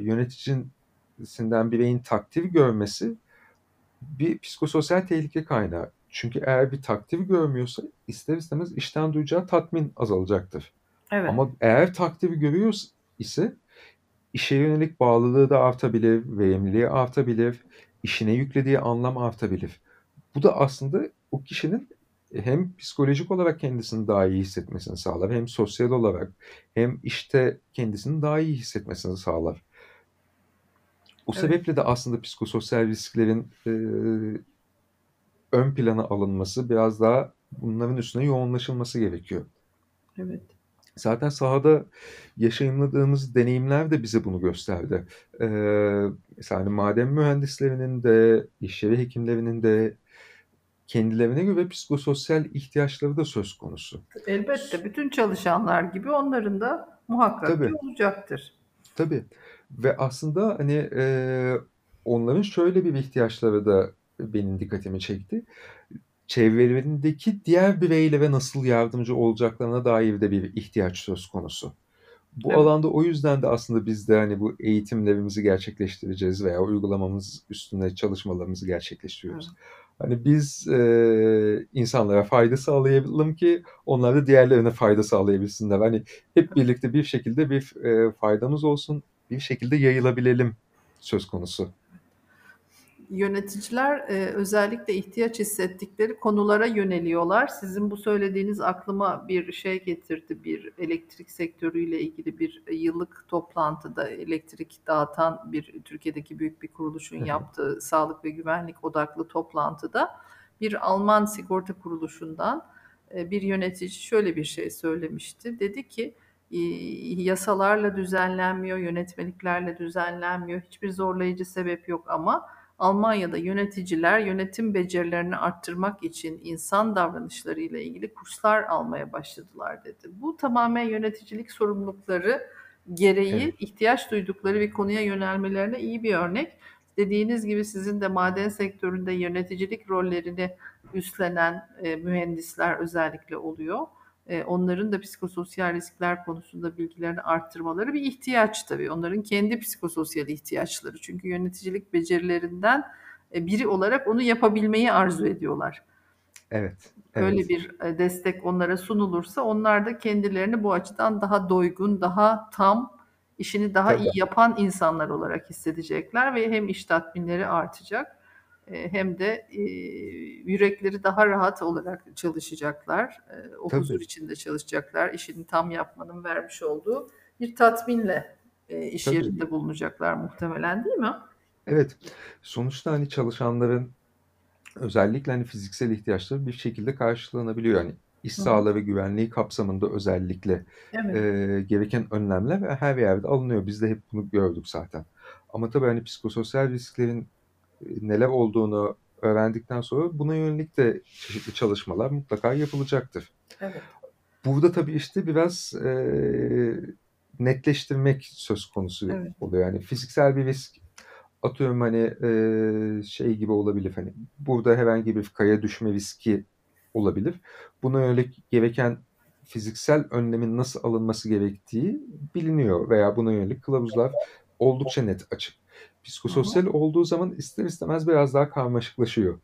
yöneticisinden bireyin takdir görmesi bir psikososyal tehlike kaynağı. Çünkü eğer bir takdir görmüyorsa ister istemez işten duyacağı tatmin azalacaktır. Evet. Ama eğer takdir görüyor ise işe yönelik bağlılığı da artabilir, verimliliği artabilir, işine yüklediği anlam artabilir. Bu da aslında o kişinin hem psikolojik olarak kendisini daha iyi hissetmesini sağlar, hem sosyal olarak hem işte kendisini daha iyi hissetmesini sağlar. O Evet. sebeple de aslında psikososyal risklerin e, ön plana alınması, biraz daha bunların üstüne yoğunlaşılması gerekiyor. Evet. Zaten sahada yaşayımladığımız deneyimler de bize bunu gösterdi. Ee, mesela hani maden mühendislerinin de, iş yeri hekimlerinin de kendilerine göre psikososyal ihtiyaçları da söz konusu. Elbette bütün çalışanlar gibi onların da muhakkak Tabii. olacaktır. Tabii. Ve aslında hani e, onların şöyle bir ihtiyaçları da benim dikkatimi çekti. Çevrelerindeki diğer bireylere nasıl yardımcı olacaklarına dair de bir ihtiyaç söz konusu. Bu Evet. alanda o yüzden de aslında biz de hani bu eğitimlerimizi gerçekleştireceğiz veya uygulamamız üstünde çalışmalarımızı gerçekleştiriyoruz. Hani biz e, insanlara fayda sağlayalım ki onlar da diğerlerine fayda sağlayabilsinler. Hani hep birlikte bir şekilde bir e, faydamız olsun, bir şekilde yayılabilelim söz konusu. Yöneticiler e, özellikle ihtiyaç hissettikleri konulara yöneliyorlar. Sizin bu söylediğiniz aklıma bir şey getirdi. Bir elektrik sektörüyle ilgili bir yıllık toplantıda elektrik dağıtan bir Türkiye'deki büyük bir kuruluşun yaptığı sağlık ve güvenlik odaklı toplantıda bir Alman sigorta kuruluşundan e, bir yönetici şöyle bir şey söylemişti. Dedi ki yasalarla düzenlenmiyor, yönetmeliklerle düzenlenmiyor. Hiçbir zorlayıcı sebep yok ama Almanya'da yöneticiler yönetim becerilerini arttırmak için insan davranışlarıyla ilgili kurslar almaya başladılar dedi. Bu tamamen yöneticilik sorumlulukları gereği Evet. ihtiyaç duydukları bir konuya yönelmelerine iyi bir örnek. dediğiniz gibi sizin de maden sektöründe yöneticilik rollerini üstlenen e, mühendisler özellikle oluyor. E, onların da psikososyal riskler konusunda bilgilerini arttırmaları bir ihtiyaç tabii. Onların kendi psikososyal ihtiyaçları. Çünkü yöneticilik becerilerinden e, biri olarak onu yapabilmeyi arzu ediyorlar. Evet. Öyle Evet. bir e, destek onlara sunulursa onlar da kendilerini bu açıdan daha doygun, daha tam, işini daha iyi Tabii. yapan insanlar olarak hissedecekler ve hem iş tatminleri artacak hem de e, yürekleri daha rahat olarak çalışacaklar. E, o Tabii. huzur içinde çalışacaklar. İşini tam yapmanın vermiş olduğu bir tatminle e, iş Tabii. yerinde bulunacaklar muhtemelen değil mi? Evet. Sonuçta hani çalışanların özellikle hani fiziksel ihtiyaçları bir şekilde karşılanabiliyor. Yani iş sağlığı ve güvenliği kapsamında özellikle Evet. e, gereken önlemler her yerde alınıyor. Biz de hep bunu gördük zaten. Ama tabii hani psikososyal risklerin e, neler olduğunu öğrendikten sonra buna yönelik de çeşitli çalışmalar mutlaka yapılacaktır. Evet. Burada tabii işte biraz e, netleştirmek söz konusu Evet. oluyor. Yani fiziksel bir risk atıyorum hani e, şey gibi olabilir hani burada herhangi bir kaya düşme riski olabilir. Buna yönelik gereken fiziksel önlemin nasıl alınması gerektiği biliniyor veya buna yönelik kılavuzlar oldukça net açık. Psikososyal olduğu zaman ister istemez biraz daha karmaşıklaşıyor.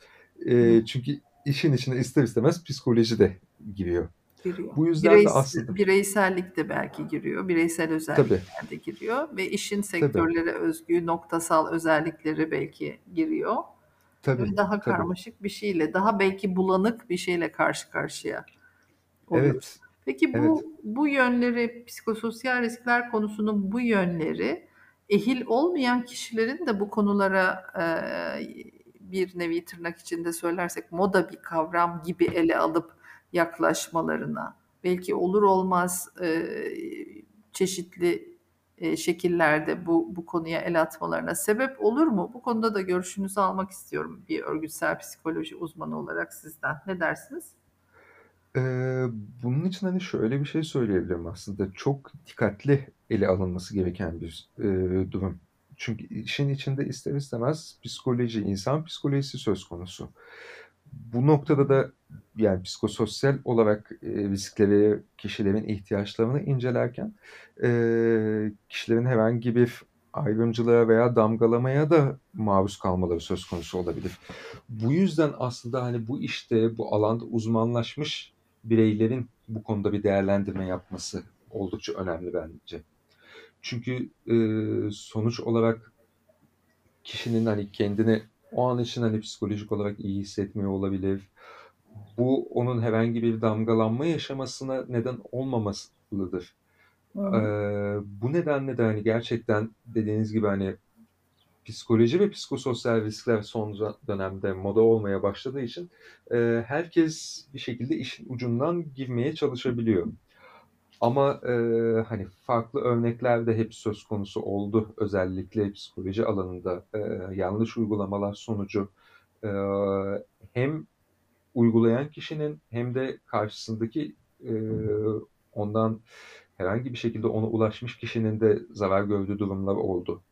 E, çünkü işin içine ister istemez psikoloji de giriyor. Giriyor. Bu yüzden Bireys- de aslında bireysellik de belki giriyor. Bireysel özellikler de giriyor ve işin sektörlere özgü noktasal özellikleri belki giriyor. tabii, daha tabii. karmaşık bir şeyle, daha belki bulanık bir şeyle karşı karşıya oluyoruz. Evet, Peki bu evet. bu yönleri, psikososyal riskler konusunun bu yönleri ehil olmayan kişilerin de bu konulara e, bir nevi tırnak içinde söylersek moda bir kavram gibi ele alıp yaklaşmalarına, belki olur olmaz e, çeşitli e, şekillerde bu bu konuya el atmalarına sebep olur mu? Bu konuda da görüşünüzü almak istiyorum bir örgütsel psikoloji uzmanı olarak sizden. Ne dersiniz? Bunun için hani şöyle bir şey söyleyebilirim aslında. Çok dikkatli ele alınması gereken bir e, durum. Çünkü işin içinde ister istemez psikoloji, insan psikolojisi söz konusu. Bu noktada da yani psikososyal olarak e, riskleri, kişilerin ihtiyaçlarını incelerken e, kişilerin herhangi bir ayrımcılığa veya damgalamaya da maruz kalmaları söz konusu olabilir. Bu yüzden aslında hani bu işte, bu alanda uzmanlaşmış bireylerin bu konuda bir değerlendirme yapması oldukça önemli bence. Çünkü e, sonuç olarak kişinin hani kendini o an için hani psikolojik olarak iyi hissetmiyor olabilir. Bu onun herhangi bir damgalanma yaşamasına neden olmamasıdır. Ee, bu nedenle de hani gerçekten dediğiniz gibi hani psikoloji ve psikososyal riskler son dönemde moda olmaya başladığı için e, herkes bir şekilde işin ucundan girmeye çalışabiliyor. Ama e, hani farklı örnekler de hep söz konusu oldu. Özellikle psikoloji alanında e, yanlış uygulamalar sonucu e, hem uygulayan kişinin hem de karşısındaki e, ondan herhangi bir şekilde ona ulaşmış kişinin de zarar gördüğü durumlar oldu.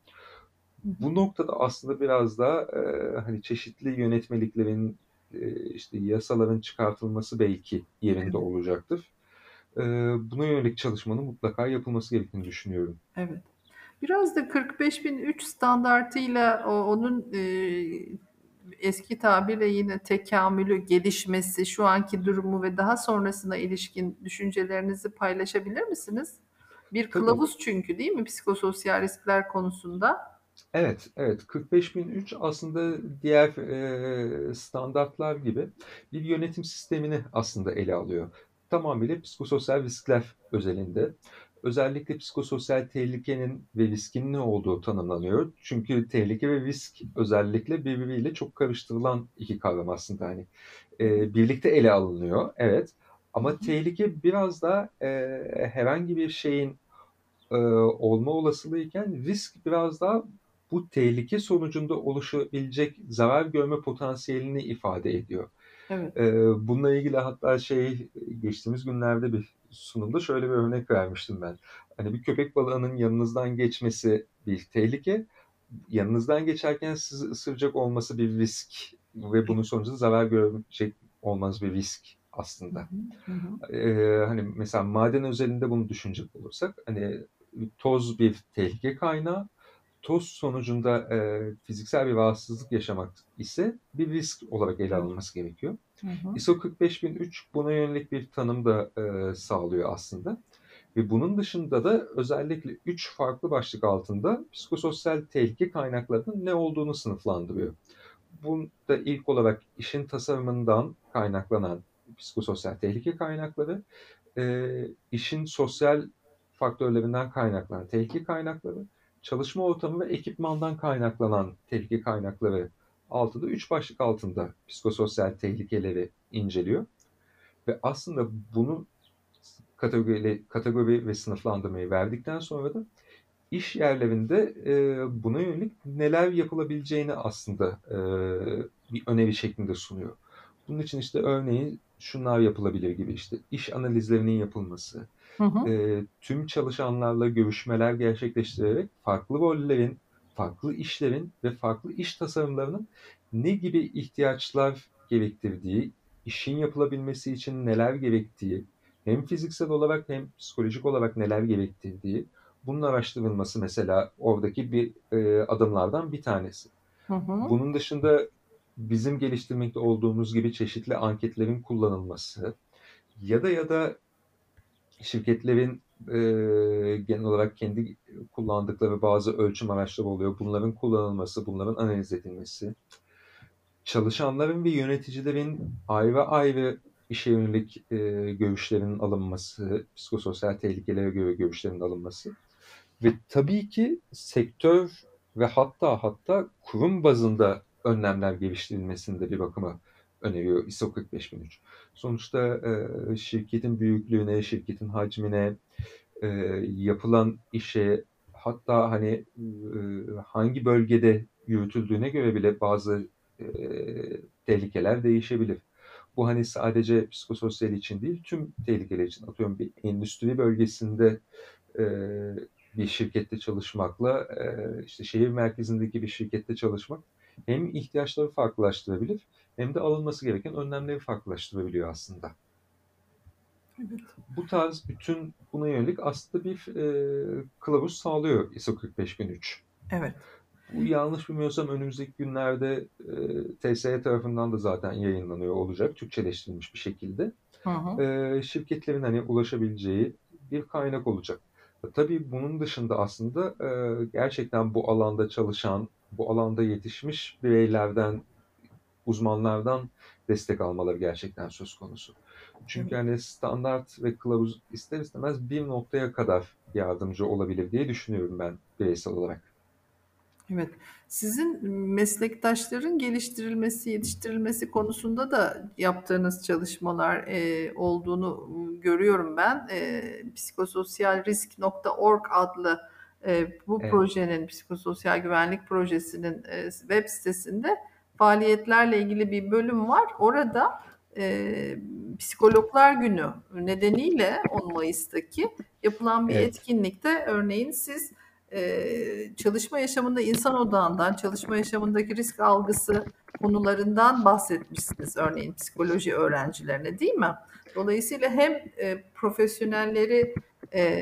Bu noktada aslında biraz da e, hani çeşitli yönetmeliklerin e, işte yasaların çıkartılması belki yerinde olacaktır. E, buna yönelik çalışmanın mutlaka yapılması gerektiğini düşünüyorum. Evet. Biraz da 45.003 standartıyla o, onun e, eski tabirle yine tekamülü, gelişmesi, şu anki durumu ve daha sonrasına ilişkin düşüncelerinizi paylaşabilir misiniz? Bir Tabii. kılavuz çünkü değil mi psikososyal riskler konusunda? Evet, evet. 45.003 aslında diğer e, standartlar gibi bir yönetim sistemini aslında ele alıyor. Tamamıyla psikososyal riskler özelinde. Özellikle psikososyal tehlikenin ve riskin ne olduğu tanımlanıyor. Çünkü tehlike ve risk özellikle birbiriyle çok karıştırılan iki kavram aslında. Hani e, birlikte ele alınıyor, evet. Ama tehlike biraz da e, herhangi bir şeyin e, olma olasılığı iken risk biraz daha bu tehlike sonucunda oluşabilecek zarar görme potansiyelini ifade ediyor. Evet. Ee, bununla ilgili hatta şey geçtiğimiz günlerde bir sunumda şöyle bir örnek vermiştim ben. Hani bir köpek balığının yanınızdan geçmesi bir tehlike. yanınızdan geçerken sizi ısıracak olması bir risk ve bunun sonucunda zarar görecek olmanız bir risk aslında. Hı hı. Ee, hani mesela maden özelinde bunu düşünecek olursak hani toz bir tehlike kaynağı toz sonucunda e, fiziksel bir rahatsızlık yaşamak ise bir risk olarak ele alınması gerekiyor. Hı hı. ISO 45003 buna yönelik bir tanım da e, sağlıyor aslında. Ve bunun dışında da özellikle üç farklı başlık altında psikososyal tehlike kaynaklarının ne olduğunu sınıflandırıyor. Bunda ilk olarak işin tasarımından kaynaklanan psikososyal tehlike kaynakları, e, işin sosyal faktörlerinden kaynaklanan tehlike kaynakları, çalışma ortamı ve ekipmandan kaynaklanan tehlike kaynakları altında üç başlık altında psikososyal tehlikeleri inceliyor. Ve aslında bunu kategori, kategori ve sınıflandırmayı verdikten sonra da iş yerlerinde e, buna yönelik neler yapılabileceğini aslında e, bir öneri şeklinde sunuyor. Bunun için işte örneğin şunlar yapılabilir gibi işte iş analizlerinin yapılması, Hı hı. e, tüm çalışanlarla görüşmeler gerçekleştirerek farklı rollerin, farklı işlerin ve farklı iş tasarımlarının ne gibi ihtiyaçlar gerektirdiği, işin yapılabilmesi için neler gerektiği, hem fiziksel olarak hem psikolojik olarak neler gerektirdiği, bunun araştırılması mesela oradaki bir e, adımlardan bir tanesi. Hı hı. Bunun dışında bizim geliştirmekte olduğumuz gibi çeşitli anketlerin kullanılması ya da ya da şirketlerin e, genel olarak kendi kullandıkları bazı ölçüm araçları oluyor. Bunların kullanılması, bunların analiz edilmesi, çalışanların ve yöneticilerin ayrı ayrı işe yönelik e, görüşlerin alınması, psikososyal tehlikelere göre görüşlerin alınması ve tabii ki sektör ve hatta hatta kurum bazında önlemler geliştirilmesinde bir bakıma öneriyor ISO 45003. Sonuçta e, şirketin büyüklüğüne, şirketin hacmine, e, yapılan işe hatta hani e, hangi bölgede yürütüldüğüne göre bile bazı tehlikeler değişebilir. Bu hani sadece psikososyal için değil, tüm tehlikeler için. Atıyorum bir endüstri bölgesinde bir şirkette çalışmakla işte şehir merkezindeki bir şirkette çalışmak hem ihtiyaçları farklılaştırabilir hem de alınması gereken önlemleri farklılaştırabiliyor aslında. Evet. Bu tarz bütün buna yönelik aslında bir e, kılavuz sağlıyor ISO 45003. Evet. Bu yanlış bilmiyorsam önümüzdeki günlerde e, TSE tarafından da zaten yayınlanıyor olacak Türkçeleştirilmiş bir şekilde. Hı hı. E, şirketlerin hani ulaşabileceği bir kaynak olacak. Tabii bunun dışında aslında e, gerçekten bu alanda çalışan, bu alanda yetişmiş bireylerden, uzmanlardan destek almaları gerçekten söz konusu. Çünkü hani standart ve kılavuz ister istemez bir noktaya kadar yardımcı olabilir diye düşünüyorum ben bireysel olarak. Evet. Sizin meslektaşların geliştirilmesi, yetiştirilmesi konusunda da yaptığınız çalışmalar e, olduğunu görüyorum ben. E, psikososyalrisk.org adlı e, bu Evet. projenin, psikososyal güvenlik projesinin e, web sitesinde faaliyetlerle ilgili bir bölüm var. Orada e, Psikologlar Günü nedeniyle 10 Mayıs'taki yapılan bir Evet. etkinlikte örneğin siz e, çalışma yaşamında insan odağından, çalışma yaşamındaki risk algısı konularından bahsetmişsiniz örneğin psikoloji öğrencilerine değil mi? Dolayısıyla hem e, profesyonelleri e,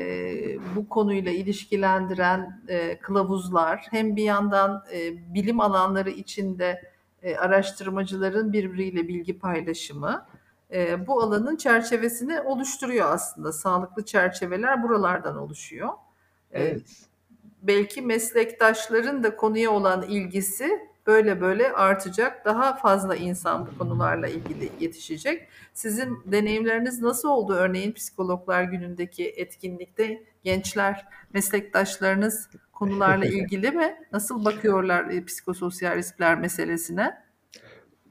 bu konuyla ilişkilendiren e, kılavuzlar hem bir yandan e, bilim alanları içinde e, araştırmacıların birbiriyle bilgi paylaşımı e, bu alanın çerçevesini oluşturuyor aslında. Sağlıklı çerçeveler buralardan oluşuyor. E, Evet. belki meslektaşların da konuya olan ilgisi böyle böyle artacak. Daha fazla insan bu konularla ilgili yetişecek. Sizin deneyimleriniz nasıl oldu? Örneğin Psikologlar Günü'ndeki etkinlikte gençler, meslektaşlarınız konularla ilgili mi? Nasıl bakıyorlar e, psikososyal riskler meselesine?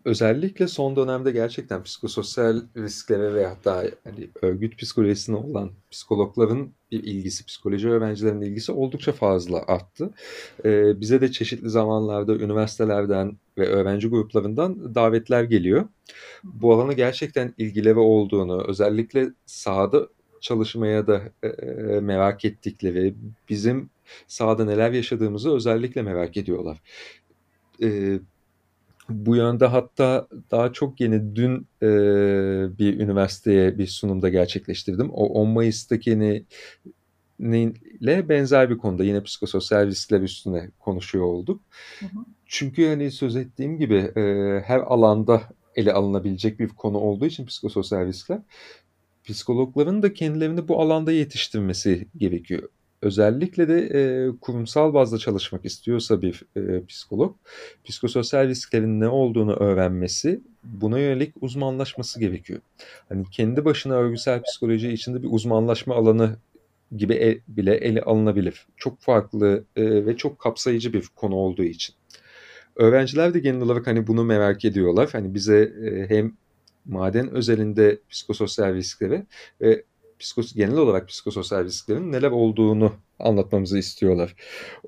Özellikle son dönemde gerçekten psikososyal risklere ve hatta hani örgüt psikolojisine olan psikologların ilgisi, psikoloji öğrencilerinin ilgisi oldukça fazla arttı. Ee, bize de çeşitli zamanlarda üniversitelerden ve öğrenci gruplarından davetler geliyor. Bu alana gerçekten ilgileri olduğunu, özellikle sahada çalışmaya da e, merak ettikleri, bizim sahada neler yaşadığımızı özellikle merak ediyorlar. E, bu yönde hatta daha çok yeni dün e, bir üniversiteye bir sunumda gerçekleştirdim. O 10 Mayıs'takini ile benzer bir konuda yine psikososyal riskler üstüne konuşuyor olduk. Hı hı. Çünkü hani söz ettiğim gibi e, her alanda ele alınabilecek bir konu olduğu için psikososyal riskler psikologların da kendilerini bu alanda yetiştirmesi gerekiyor. Özellikle de e, kurumsal bazda çalışmak istiyorsa bir e, psikolog, psikososyal risklerin ne olduğunu öğrenmesi, buna yönelik uzmanlaşması gerekiyor. Hani kendi başına örgüsel psikoloji içinde bir uzmanlaşma alanı gibi el, bile ele alınabilir. Çok farklı e, ve çok kapsayıcı bir konu olduğu için. Öğrenciler de genel olarak hani bunu merak ediyorlar. Hani bize e, hem maden özelinde psikososyal riskleri ve psikos genel olarak psikososyal risklerin neler olduğunu anlatmamızı istiyorlar.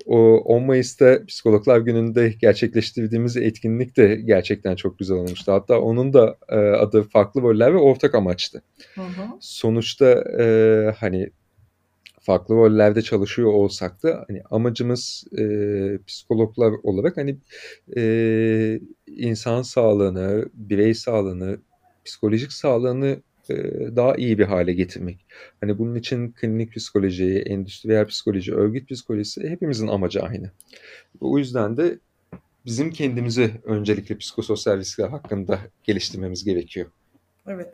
O 10 Mayıs'ta Psikologlar Günü'nde gerçekleştirdiğimiz etkinlik de gerçekten çok güzel olmuştu. Hatta onun da e, adı farklı roller ve ortak amaçtı. Hı hı. Sonuçta e, hani farklı rollerde çalışıyor olsak da hani amacımız e, psikologlar olarak hani e, insan sağlığını, birey sağlığını, psikolojik sağlığını e, daha iyi bir hale getirmek. Hani bunun için klinik psikoloji, endüstriyel psikoloji, örgüt psikolojisi hepimizin amacı aynı. O yüzden de bizim kendimizi öncelikle psikososyal riskler hakkında geliştirmemiz gerekiyor. Evet.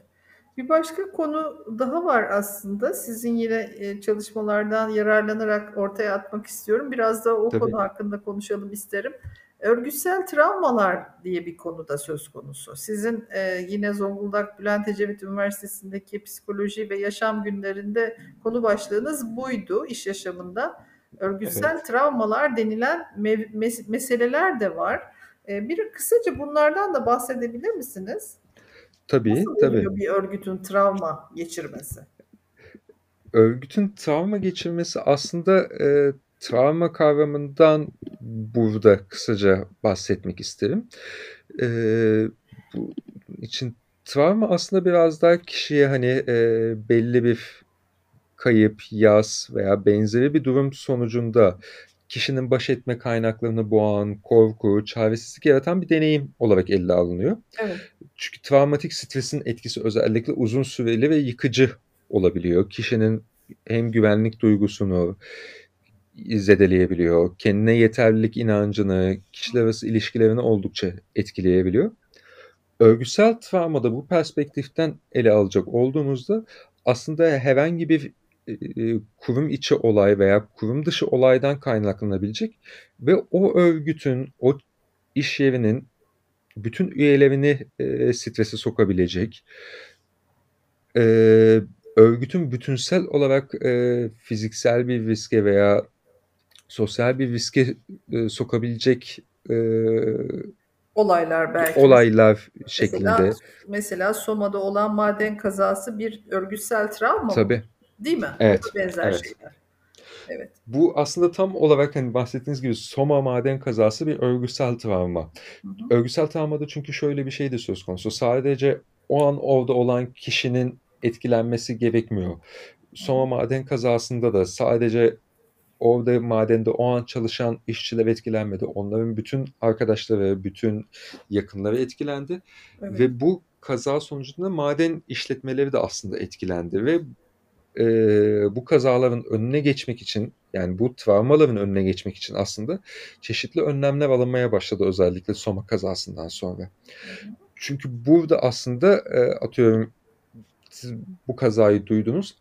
Bir başka konu daha var aslında. Sizin yine e, çalışmalardan yararlanarak ortaya atmak istiyorum. Biraz da o Tabii. konu hakkında konuşalım isterim. Örgütsel travmalar diye bir konu da söz konusu. Sizin e, yine Zonguldak Bülent Ecevit Üniversitesi'ndeki psikoloji ve yaşam günlerinde konu başlığınız buydu iş yaşamında. Örgütsel evet. travmalar denilen mes- meseleler de var. E, bir kısaca bunlardan da bahsedebilir misiniz? Tabii, Nasıl tabii. bir örgütün travma geçirmesi? Örgütün travma geçirmesi aslında e, travma kavramından burada kısaca bahsetmek isterim. E, bu için travma aslında biraz daha kişiye hani e, belli bir kayıp, yaz veya benzeri bir durum sonucunda kişinin baş etme kaynaklarını boğan, korku, çaresizlik yaratan bir deneyim olarak ele alınıyor. Evet. Çünkü travmatik stresin etkisi özellikle uzun süreli ve yıkıcı olabiliyor. Kişinin hem güvenlik duygusunu zedeleyebiliyor, kendine yeterlilik inancını, kişiler arası ilişkilerini oldukça etkileyebiliyor. Örgüsel travmada bu perspektiften ele alacak olduğumuzda aslında herhangi bir kurum içi olay veya kurum dışı olaydan kaynaklanabilecek ve o örgütün, o iş yerinin bütün üyelerini e, strese sokabilecek, e, örgütün bütünsel olarak e, fiziksel bir riske veya sosyal bir riske e, sokabilecek e, olaylar belki. Olaylar şeklinde. Mesela, mesela Soma'da olan maden kazası bir örgütsel travma mı? Tabii. Değil mi? Evet. benzer evet. şeyler. Evet. Bu aslında tam olarak hani bahsettiğiniz gibi Soma maden kazası bir örgüsel travma. Hı hı. Örgüsel travmada çünkü şöyle bir şey de söz konusu. Sadece o an orada olan kişinin etkilenmesi gerekmiyor. Soma maden kazasında da sadece orada madende o an çalışan işçiler etkilenmedi. Onların bütün arkadaşları, bütün yakınları etkilendi. Evet. Ve bu kaza sonucunda maden işletmeleri de aslında etkilendi ve e, bu kazaların önüne geçmek için yani bu travmaların önüne geçmek için aslında çeşitli önlemler alınmaya başladı özellikle Soma kazasından sonra. Çünkü burada aslında e, atıyorum siz bu kazayı duydunuz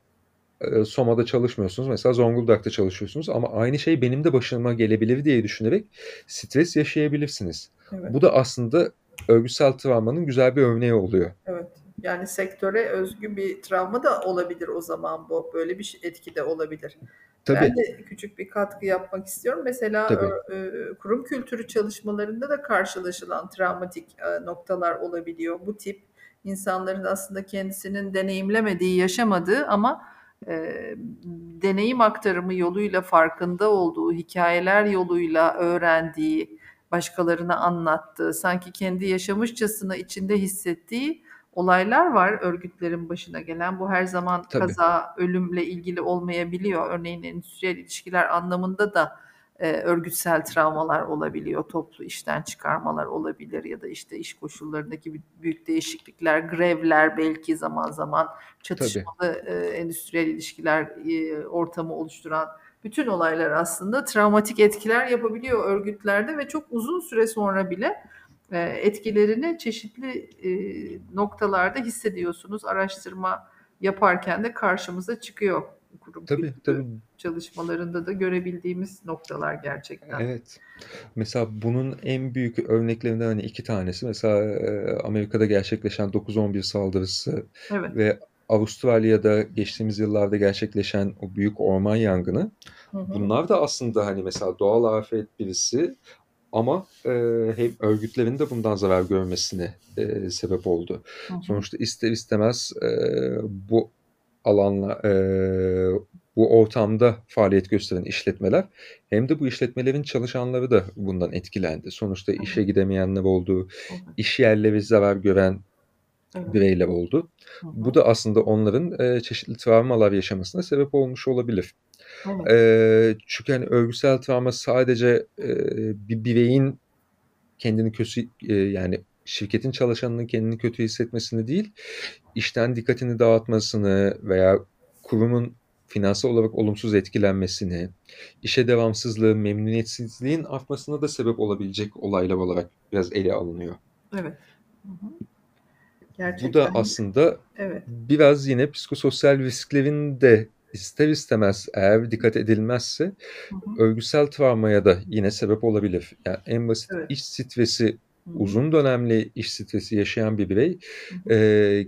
e, Soma'da çalışmıyorsunuz. Mesela Zonguldak'ta çalışıyorsunuz ama aynı şey benim de başıma gelebilir diye düşünerek stres yaşayabilirsiniz. Evet. Bu da aslında örgüsel travmanın güzel bir örneği oluyor. Evet. Yani sektöre özgü bir travma da olabilir o zaman bu. Böyle bir etki de olabilir. Tabii. Ben de küçük bir katkı yapmak istiyorum. Mesela Tabii. E, kurum kültürü çalışmalarında da karşılaşılan travmatik e, noktalar olabiliyor. Bu tip insanların aslında kendisinin deneyimlemediği, yaşamadığı ama e, deneyim aktarımı yoluyla farkında olduğu, hikayeler yoluyla öğrendiği, başkalarına anlattığı, sanki kendi yaşamışçasına içinde hissettiği olaylar var örgütlerin başına gelen. Bu her zaman Tabii. kaza, ölümle ilgili olmayabiliyor. Örneğin endüstriyel ilişkiler anlamında da e, örgütsel travmalar olabiliyor. Toplu işten çıkarmalar olabilir ya da işte iş koşullarındaki büyük değişiklikler, grevler belki zaman zaman çatışmalı e, endüstriyel ilişkiler e, ortamı oluşturan bütün olaylar aslında travmatik etkiler yapabiliyor örgütlerde ve çok uzun süre sonra bile e, etkilerini çeşitli e, noktalarda hissediyorsunuz. Araştırma yaparken de karşımıza çıkıyor kurum tabii, tabii. çalışmalarında da görebildiğimiz noktalar gerçekten. Evet. Mesela bunun en büyük örneklerinden hani iki tanesi mesela Amerika'da gerçekleşen 9-11 saldırısı evet. ve Avustralya'da geçtiğimiz yıllarda gerçekleşen o büyük orman yangını. Hı hı. Bunlar da aslında hani mesela doğal afet birisi ama e, hem örgütlerin de bundan zarar görmesine e, sebep oldu. Hı hı. Sonuçta ister istemez e, bu alanla e, bu ortamda faaliyet gösteren işletmeler hem de bu işletmelerin çalışanları da bundan etkilendi. Sonuçta işe gidemeyenler oldu, iş yerleri zarar gören evet. bireyler oldu. Hı hı. Bu da aslında onların e, çeşitli travmalar yaşamasına sebep olmuş olabilir. Evet. E, çünkü hani örgüsel travma sadece e, bir bireyin kendini kötü e, yani şirketin çalışanının kendini kötü hissetmesini değil, işten dikkatini dağıtmasını veya kurumun finansal olarak olumsuz etkilenmesini, işe devamsızlığı, memnuniyetsizliğin artmasına da sebep olabilecek olaylar olarak biraz ele alınıyor. Evet. Hı hı. Gerçekten. Bu da aslında evet. biraz yine psikososyal risklerin de ister istemez eğer dikkat edilmezse hı hı. örgüsel travmaya da yine sebep olabilir. Yani en basit evet. iş stresi. Uzun dönemli iş stresi yaşayan bir birey. E,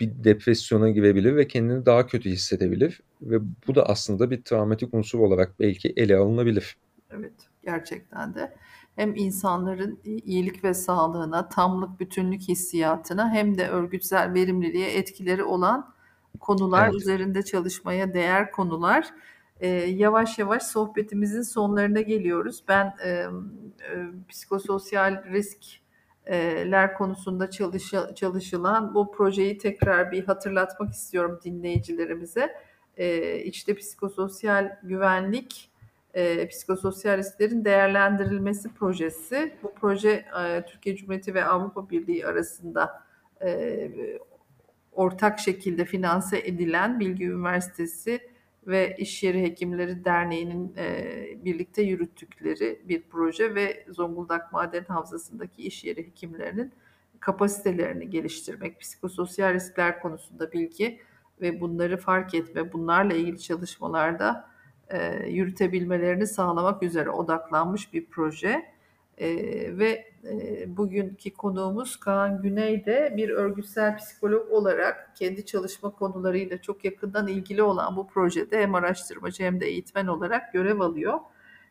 bir depresyona girebilir ve kendini daha kötü hissedebilir ve bu da aslında bir travmatik unsur olarak belki ele alınabilir. Evet, gerçekten de hem insanların iyilik ve sağlığına, tamlık, bütünlük hissiyatına hem de örgütsel verimliliğe etkileri olan konular, evet. üzerinde çalışmaya değer konular. Ee, yavaş yavaş sohbetimizin sonlarına geliyoruz. Ben e, e, psikososyal riskler konusunda çalış, çalışılan bu projeyi tekrar bir hatırlatmak istiyorum dinleyicilerimize. E, işte psikososyal güvenlik e, psikososyal risklerin değerlendirilmesi projesi. Bu proje e, Türkiye Cumhuriyeti ve Avrupa Birliği arasında e, ortak şekilde finanse edilen Bilgi Üniversitesi ve İş Yeri Hekimleri Derneği'nin e, birlikte yürüttükleri bir proje ve Zonguldak Maden Havzası'ndaki iş yeri hekimlerinin kapasitelerini geliştirmek, psikososyal riskler konusunda bilgi ve bunları fark etme, bunlarla ilgili çalışmalarda e, yürütebilmelerini sağlamak üzere odaklanmış bir proje. E, ve bugünkü konuğumuz Kaan Güney de bir örgütsel psikolog olarak kendi çalışma konularıyla çok yakından ilgili olan bu projede hem araştırmacı hem de eğitmen olarak görev alıyor.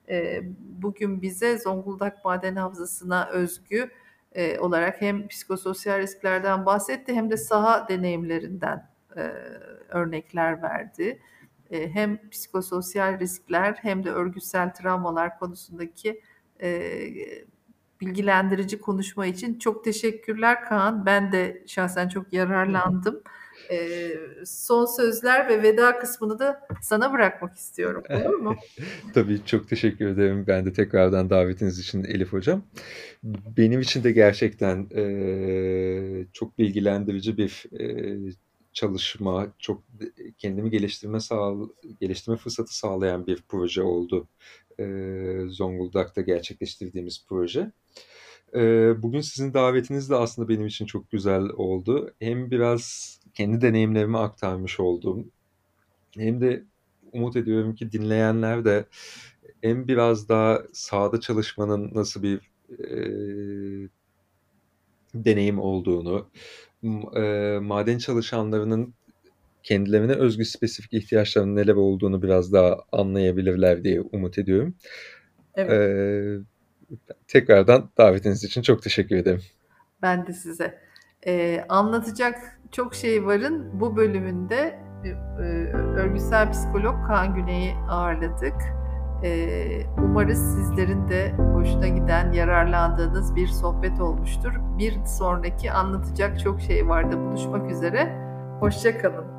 E, bugün bize Zonguldak Maden Havzası'na özgü e, olarak hem psikososyal risklerden bahsetti hem de saha deneyimlerinden e, örnekler verdi. E, hem psikososyal riskler hem de örgütsel travmalar konusundaki bilgilendirici konuşma için çok teşekkürler Kaan. Ben de şahsen çok yararlandım. E, son sözler ve veda kısmını da sana bırakmak istiyorum. Olur mu? Tabii çok teşekkür ederim. Ben de tekrardan davetiniz için Elif Hocam. Benim için de gerçekten e, çok bilgilendirici bir e, çalışma, çok kendimi geliştirme sağ, geliştirme fırsatı sağlayan bir proje oldu. E, Zonguldak'ta gerçekleştirdiğimiz proje. E, bugün sizin davetiniz de aslında benim için çok güzel oldu. Hem biraz kendi deneyimlerimi aktarmış oldum. Hem de umut ediyorum ki dinleyenler de hem biraz daha sahada çalışmanın nasıl bir e, deneyim olduğunu, e, maden çalışanlarının kendilerine özgü spesifik ihtiyaçlarının neler olduğunu biraz daha anlayabilirler diye umut ediyorum. Evet. Ee, tekrardan davetiniz için çok teşekkür ederim. Ben de size. Ee, anlatacak çok şey varın bu bölümünde e, örgütsel psikolog Kaan Güney'i ağırladık. Ee, umarız sizlerin de hoşuna giden, yararlandığınız bir sohbet olmuştur. Bir sonraki anlatacak çok şey vardı. Buluşmak üzere. Hoşçakalın.